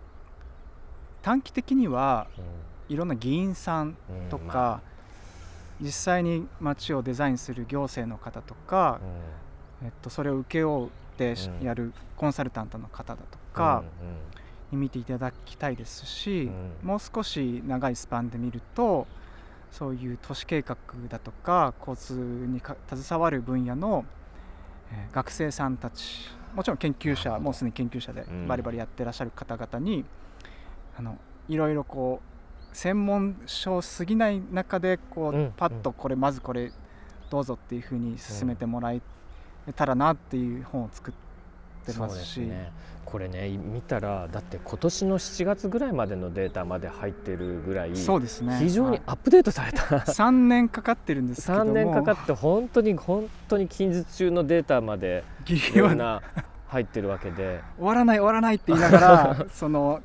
短期的にはうん。いろんな議員さんうんとか、ま実際に街をデザインする行政の方とかあ、えっと、それを請け負ってやるコンサルタントの方だとうんかに見ていただきたいですし、うん。もう少し長いスパンで見るとそういう都市計画だとか交通にか携わる分野の、えー学生さんたちもちろん研究者もうすでに研究者でうん。バリバリやってらっしゃる方々に、あのいろいろこう専門書すぎない中でこう、うんパッとこれまずこれどうぞっていうふうに進めてもらえたらなっていう本を作っってますし。ね。これね見たらだって今年の7月ぐらいまでのデータまで入ってるぐらいそうですね。非常にはいアップデートされた、3年かかってるんですけども。3年かかって本当に本当に近日中のデータまでギリいろんな入ってるわけで。終わらない終わらないって言いながら その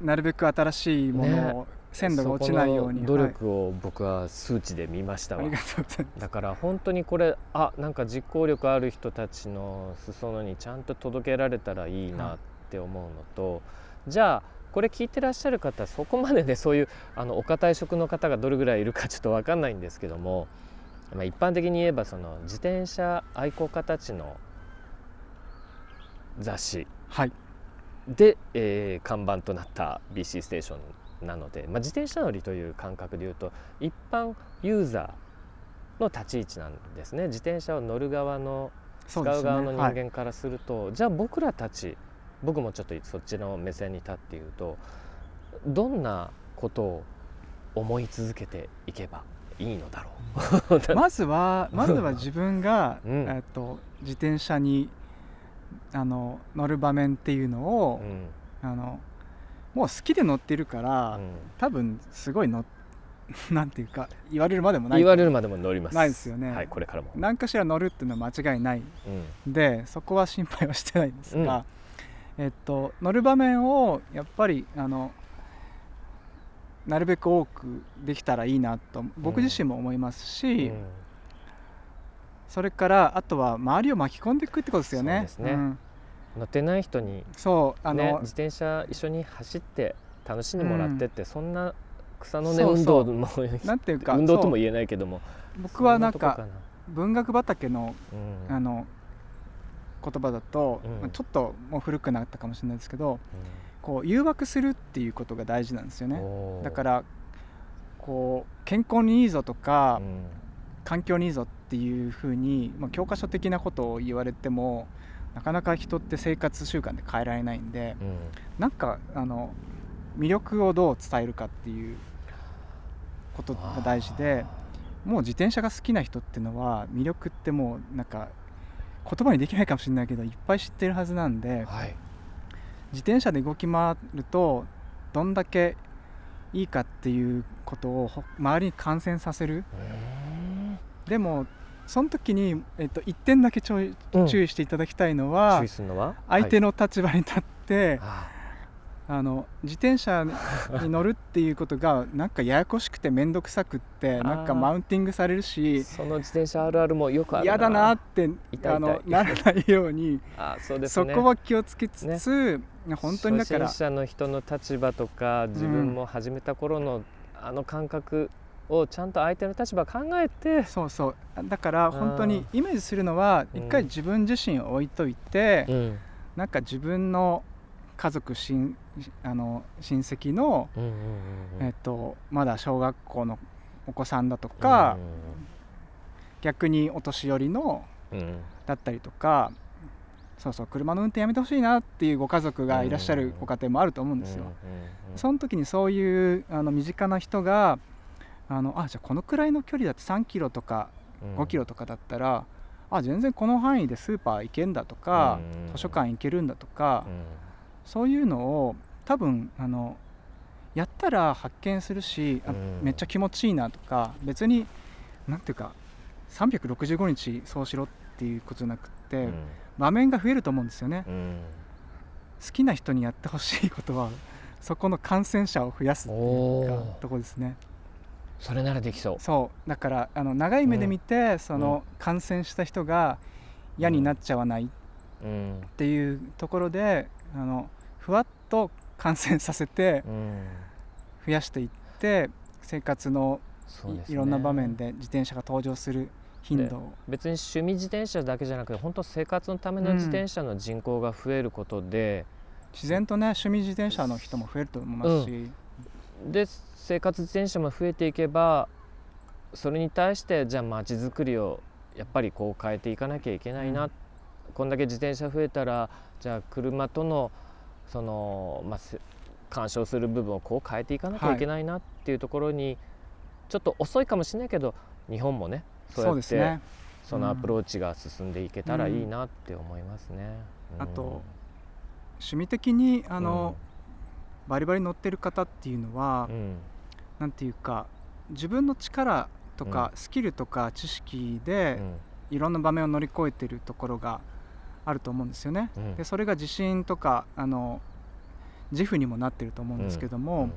なるべく新しいものを、鮮度が落ちないように努はい。力を僕は数値で見ましたわ、ありがとうございます。だから本当にこれあなんか実行力ある人たちの裾野にちゃんと届けられたらいいなって思うのと、じゃあこれ聞いてらっしゃる方そこまでねそういうあのお堅い職の方がどれぐらいいるかちょっと分かんないんですけども、まあ、一般的に言えばその自転車愛好家たちの雑誌。はいで、えー看板となった BC ステーションなので、まあ、自転車乗りという感覚でいうと一般ユーザーの立ち位置なんですね。自転車を乗る側の使そう側の人はい間からすると、じゃあ僕らたち僕もちょっとそっちの目線に立っているとどんなことを思い続けていけばいいのだろう？まずはまずは自分が、うん。えっと自転車にあの乗る場面っていうのをう、ん。あのもう好きで乗ってるから、うん。多分すごい乗っ なんていうか言われるまでもない。言われるまでも乗ります。ないですよね。はい、これからも。何かしら乗るっていうのは間違いない。うん。でそこは心配はしてないんですが、えっと、乗る場面をやっぱりあのなるべく多くできたらいいなと僕自身も思いますし、うんそれからあとは周りを巻き込んでいくってことですよね。そうん。乗ってない人にそうあの、ね、自転車一緒に走って楽しんでもらってって、そんな草の根運動もなんていうか運動とも言えないけども僕はなんか文学畑のうん。あの言葉だと、うん。まあちょっともう古くなったかもしれないですけどこう誘惑するっていうことが大事なんですよね。だからこう健康にいいぞとか、うん。環境にいいぞっていうふうに、まあ、教科書的なことを言われてもなかなか人って生活習慣で変えられないんでうん。なんかあの魅力をどう伝えるかっていうことが大事でもう自転車が好きな人っていうのは魅力ってもうなんか言葉にできないかもしれないけどいっぱい知ってるはずなんではい。自転車で動き回るとどんだけいいかっていうことをほ周りに感染させる。うんでもその時に、えっと、1点だけ注意うん。注意していただきたいのは、注意するのは？相手の、の立場に立って、ああ。の自転車に乗るっていうことがなんかややこしくて面倒くさくってなんかマウンティングされるしその自転車あるあるもよくある嫌だなってあのならないようにあそうですそねこは気をつけつつ、本当にだから初心者の人の立場とか自分も始めた頃のあの感覚をちゃんと相手の立場考えて。そうそう。だから本当にイメージするのはうん。一回自分自身を置いといて、うん。なんか自分の家族親あの親戚の、うんうんうんえっと、まだ小学校のお子さんだとか、逆にお年寄りのうん。うんだったりとかそうそう車の運転やめてほしいなっていうご家族がいらっしゃるご家庭もあると思うんですよ。うんうん。その時にそういうあの身近な人があのあじゃあこのくらいの距離だって3キロとかうん。5キロとかだったら、あ全然この範囲でスーパー行けんだとか、うん。図書館行けるんだとか、うん。そういうのを多分あのやったら発見するし、めっちゃ気持ちいいなとか別になんていうか365日そうしろっていうことじゃなくて、うん。場面が増えると思うんですよね、うん。好きな人にやってほしいことはそこの感染者を増やすっていうかとこですねそれならできそう。そう。だからあの長い目で見て、その感染した人が嫌になっちゃわないっうんていうところで、あのふわっと感染させてうん。増やしていって生活のい,、ね。ろんな場面で自転車が登場する頻度を。別に趣味自転車だけじゃなくて本当生活のための自転車の人口が増えることで、自然とね趣味自転車の人も増えると思いますし、で生活自転車も増えていけばそれに対してじゃあ街づくりをやっぱりこう変えていかなきゃいけないな、うん。こんだけ自転車増えたらじゃあ車とのその、まあ、せ干渉する部分をこう変えていかなきゃいけないな。っていうところに、ちょっと遅いかもしれないけど日本もねそうやってそのアプローチが進んでいけたらいいなって思いますね。あと趣味的にあの、バリバリ乗ってる方っていうのは、うんなんていうか自分の力とか、スキルとか知識で、いろんな場面を乗り越えてるところがあると思うんですよね。うん。でそれが自信とかあの自負にもなってると思うんですけども、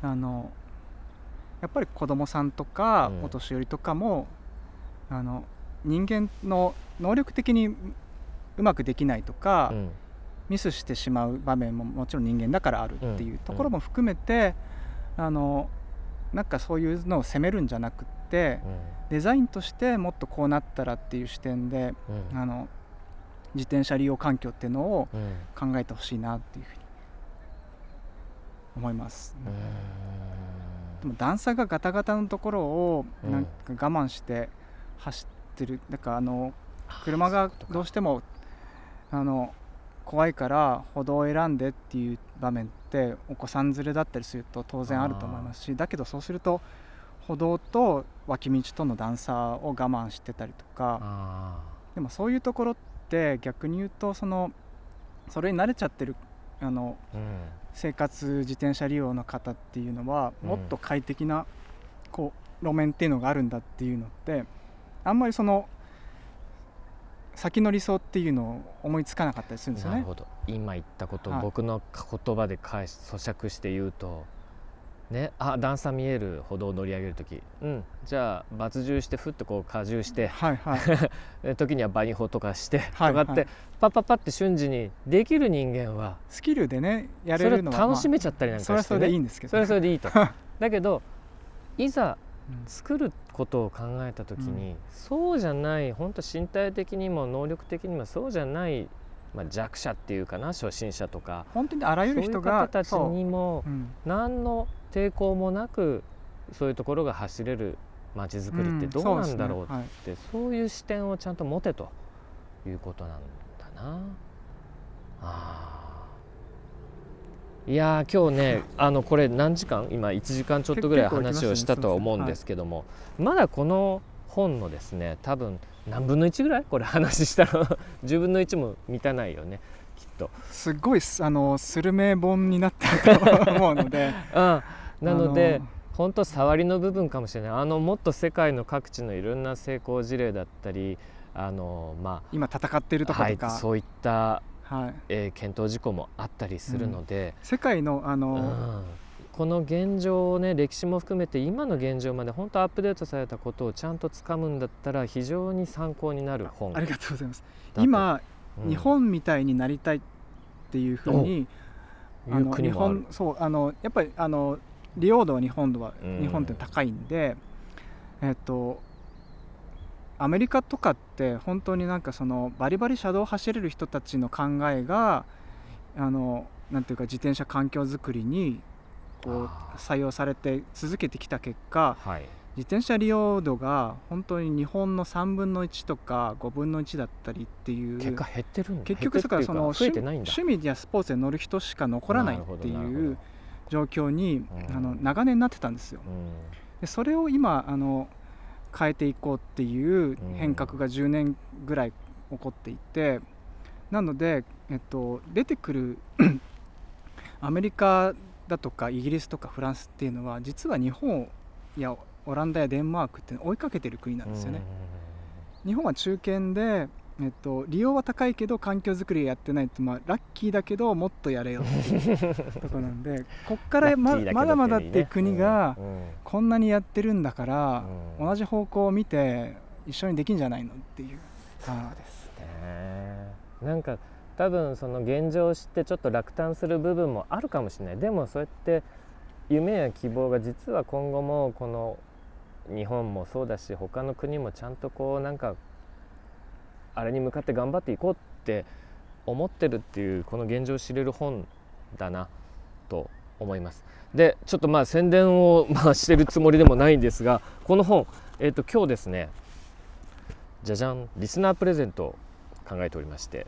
あのやっぱり子供さんとか、うん。お年寄りとかもあの人間の能力的にうまくできないとか、うん。ミスしてしまう場面ももちろん人間だからあるっていうところも含めて、あのなんかそういうのを責めるんじゃなくってデザインとしてもっとこうなったらっていう視点でうん。あの自転車利用環境っていうのをうん。考えてほしいなっていうふうに思います。でも段差がガタガタのところをうんなん。か我慢して走ってる、だからあの車がどうしてもあの怖いから歩道を選んでっていう場面ってお子さん連れだったりすると当然あると思いますしだけどそうすると歩道と脇道との段差を我慢してたりとかあでもそういうところって逆に言うとそのそれに慣れちゃってるあのーうん。生活自転車利用の方っていうのはうん。もっと快適なこう路面っていうのがあるんだっていうのってあんまりその先の理想っていうのを思いつかなかったりするんですよね。なる。ほど。今言ったことをはい。僕の言葉で返し咀嚼して言うとねあ段差見える歩道を乗り上げる時うんじゃあ抜重してふっとこう荷重してはいはい。で時にはバニホとかして、はいとかって、はい。パッパッパって瞬時にできる人間はスキルでねやそれるのは楽しめちゃったりなんかして、ね。それはそれでいいんですけどそれはそれでいいと。だけどいざうん作ることを考えた時に、そうじゃない本当身体的にも能力的にもそうじゃない、まあ、弱者っていうかな初心者とか。本当にあらゆる人そういうが方たちにもう。ん。何の抵抗もなくそういうところが走れる街づくりってどうなんだろうっんそうね。て、そういう視点をちゃんと持てということなんだな。あーいやー今日ねあのこれ何時間？今1時間ちょっとぐらい話をしたとは思うんですけども、まだこの本のですね多分何分の1ぐらい？これ話したら10 分の1も満たないよねきっと。すごいす。あのスルメ本になってると思うので。うん、なので、本当触りの部分かもしれない。あのもっと世界の各地のいろんな成功事例だったりあのま今戦っているあ、はい、ところとか、そういった、はい、えー検討事項もあったりするので、世界のあうの、ん。この現状をね歴史も含めて今の現状まで本当アップデートされたことをちゃんとつかむんだったら非常に参考になる本。ありがとうございます。今、うん。日本みたいになりたいっていうふうにあの日本そうあのやっぱりあの利用度は日本度は、うん。日本って高いんでえっとアメリカとかって本当になんかそのバリバリ車道を走れる人たちの考えがあのなんていうか自転車環境づくりにこう採用されて続けてきた結果はい。自転車利用度が本当に日本の3分の1とか5分の1だったりっていう結果減ってるんだ結局だからその趣味やスポーツで乗る人しか残らないっていう状況にうん。あの長年なってたんですよ。でそれを今あの変えていこうっていう変革が10年ぐらい起こっていてなので、えっと、出てくる アメリカだとかイギリスとかフランスっていうのは実は日本やオランダやデンマークって追いかけてる国なんですよね。日本は中堅で、えっと、利用は高いけど環境づくりやってないと、まあ、ラッキーだけどもっとやれよっていう ところなんでこっからまラッキーけどまだまだって国がこんなにやってるんだから、うん。同じ方向を見て一緒にできんじゃないのっていう。そうですね。なんか多分その現状を知ってちょっと落胆する部分もあるかもしれない。でもそうやって夢や希望が実は今後もこの日本もそうだし他の国もちゃんとこうなんかあれに向かって頑張っていこうって思ってるっていうこの現状を知れる本だなと思います。でちょっとまあ宣伝をまあしてるつもりでもないんですがこの本、えー、と今日ですねじゃじゃんリスナープレゼントを考えておりまして、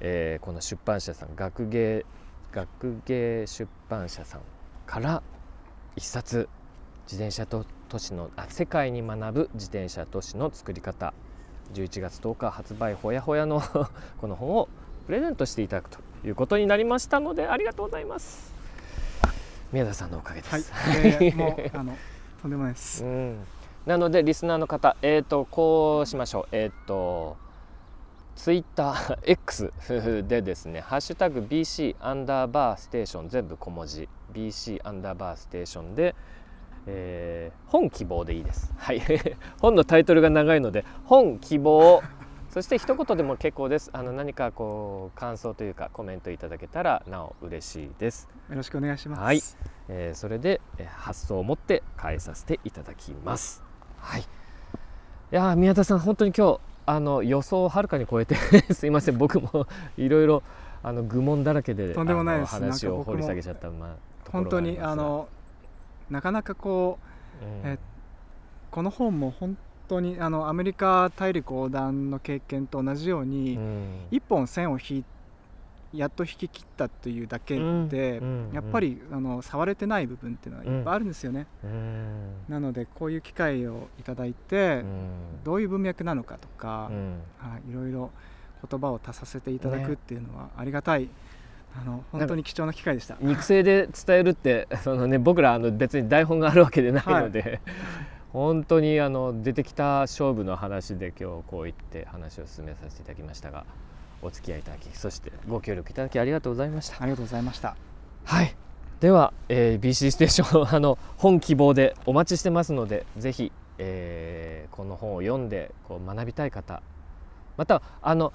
えーこの出版社さん学芸学芸出版社さんから一冊自転車と都市のあ世界に学ぶ自転車都市の作り方11月10日発売ほやほやの この本をププレゼントしていただくということになりましたのでありがとうございます。宮田さんのおかげです、はい、いやいやもうあのとんでもないです。うん、なのでリスナーの方えっ、とこうしましょう。えっ、とツイッター X でですね「ハッシュタグ #BC アンダーバーステーション」全部小文字。BC アンダーバーステーションで、えー本希望でいいです。はい 本のタイトルが長いので本希望そして一言でも結構です。あの何かこう感想というかコメントいただけたらなお嬉しいです。よろしくお願いします。はいえーそれで、えー発送を持って返させていただきます。はい。いやー宮田さん本当に今日あの予想をはるかに超えて すいません僕もいろいろあの愚問だらけでとんでもないです話を掘り下げちゃったまあ本当にあのなかなかこううん。えこの本も本当にあのアメリカ大陸横断の経験と同じように、うん。一本線を引いやっと引き切ったというだけで、やっぱりあの触れてない部分っていうのはいっぱいあるんですよね、うん。なのでこういう機会をいただいて、うん。どういう文脈なのかとか、うん。はい、いろいろ言葉を足させていただねくっていうのはありがたい、あの本当に貴重な機会でした。肉声で伝えるって その、ね、僕らあの別に台本があるわけでないので、本当にあの出てきた勝負の話で今日こう言って話を進めさせていただきましたがお付き合いいただきそしてご協力いただきありがとうございました。ありがとうございました。はいでは、えー BC ステーションあの本希望でお待ちしてますのでぜひ、えーこの本を読んでこう学びたい方またあの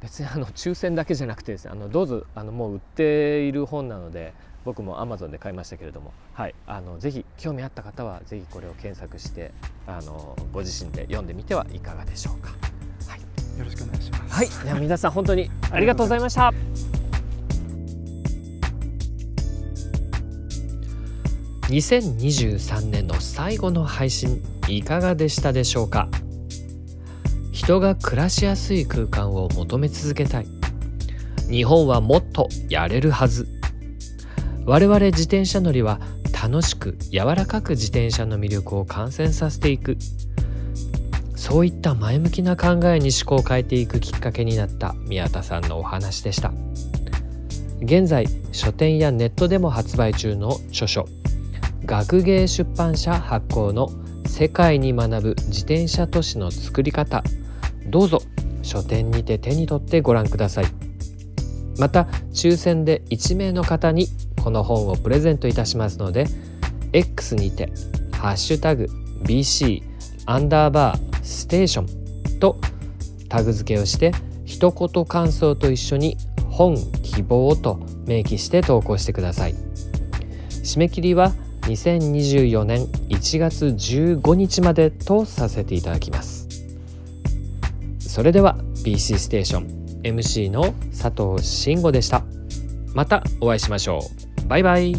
別にあの抽選だけじゃなくてですねあのどうぞあのもう売っている本なので僕も Amazon で買いましたけれども、はい、あのぜひ興味あった方はぜひこれを検索してあのご自身で読んでみてはいかがでしょうか。よろしくお願いします。はい、では皆さん本当にありがとうございました。2023年の最後の配信いかがでしたでしょうか？人が暮らしやすい空間を求め続けたい。日本はもっとやれるはず。我々自転車乗りは楽しく柔らかく自転車の魅力を感染させていく。そういった前向きな考えに思考を変えていくきっかけになった宮田さんのお話でした。現在書店やネットでも発売中の著書学芸出版社発行の「世界に学ぶ自転車都市の作り方」どうぞ。書店にて手に取ってご覧ください。また抽選で1名の方にこの本をプレゼントいたしますので X にて「ハッシュタグ #BC アンダーバーステーション」とタグ付けをして一言感想と一緒に「本希望」と明記して投稿してください。締め切りは2024年1月15日までとさせていただきます。それでは BC ステーション MC の佐藤慎吾でした。またお会いしましょう。バイバイ。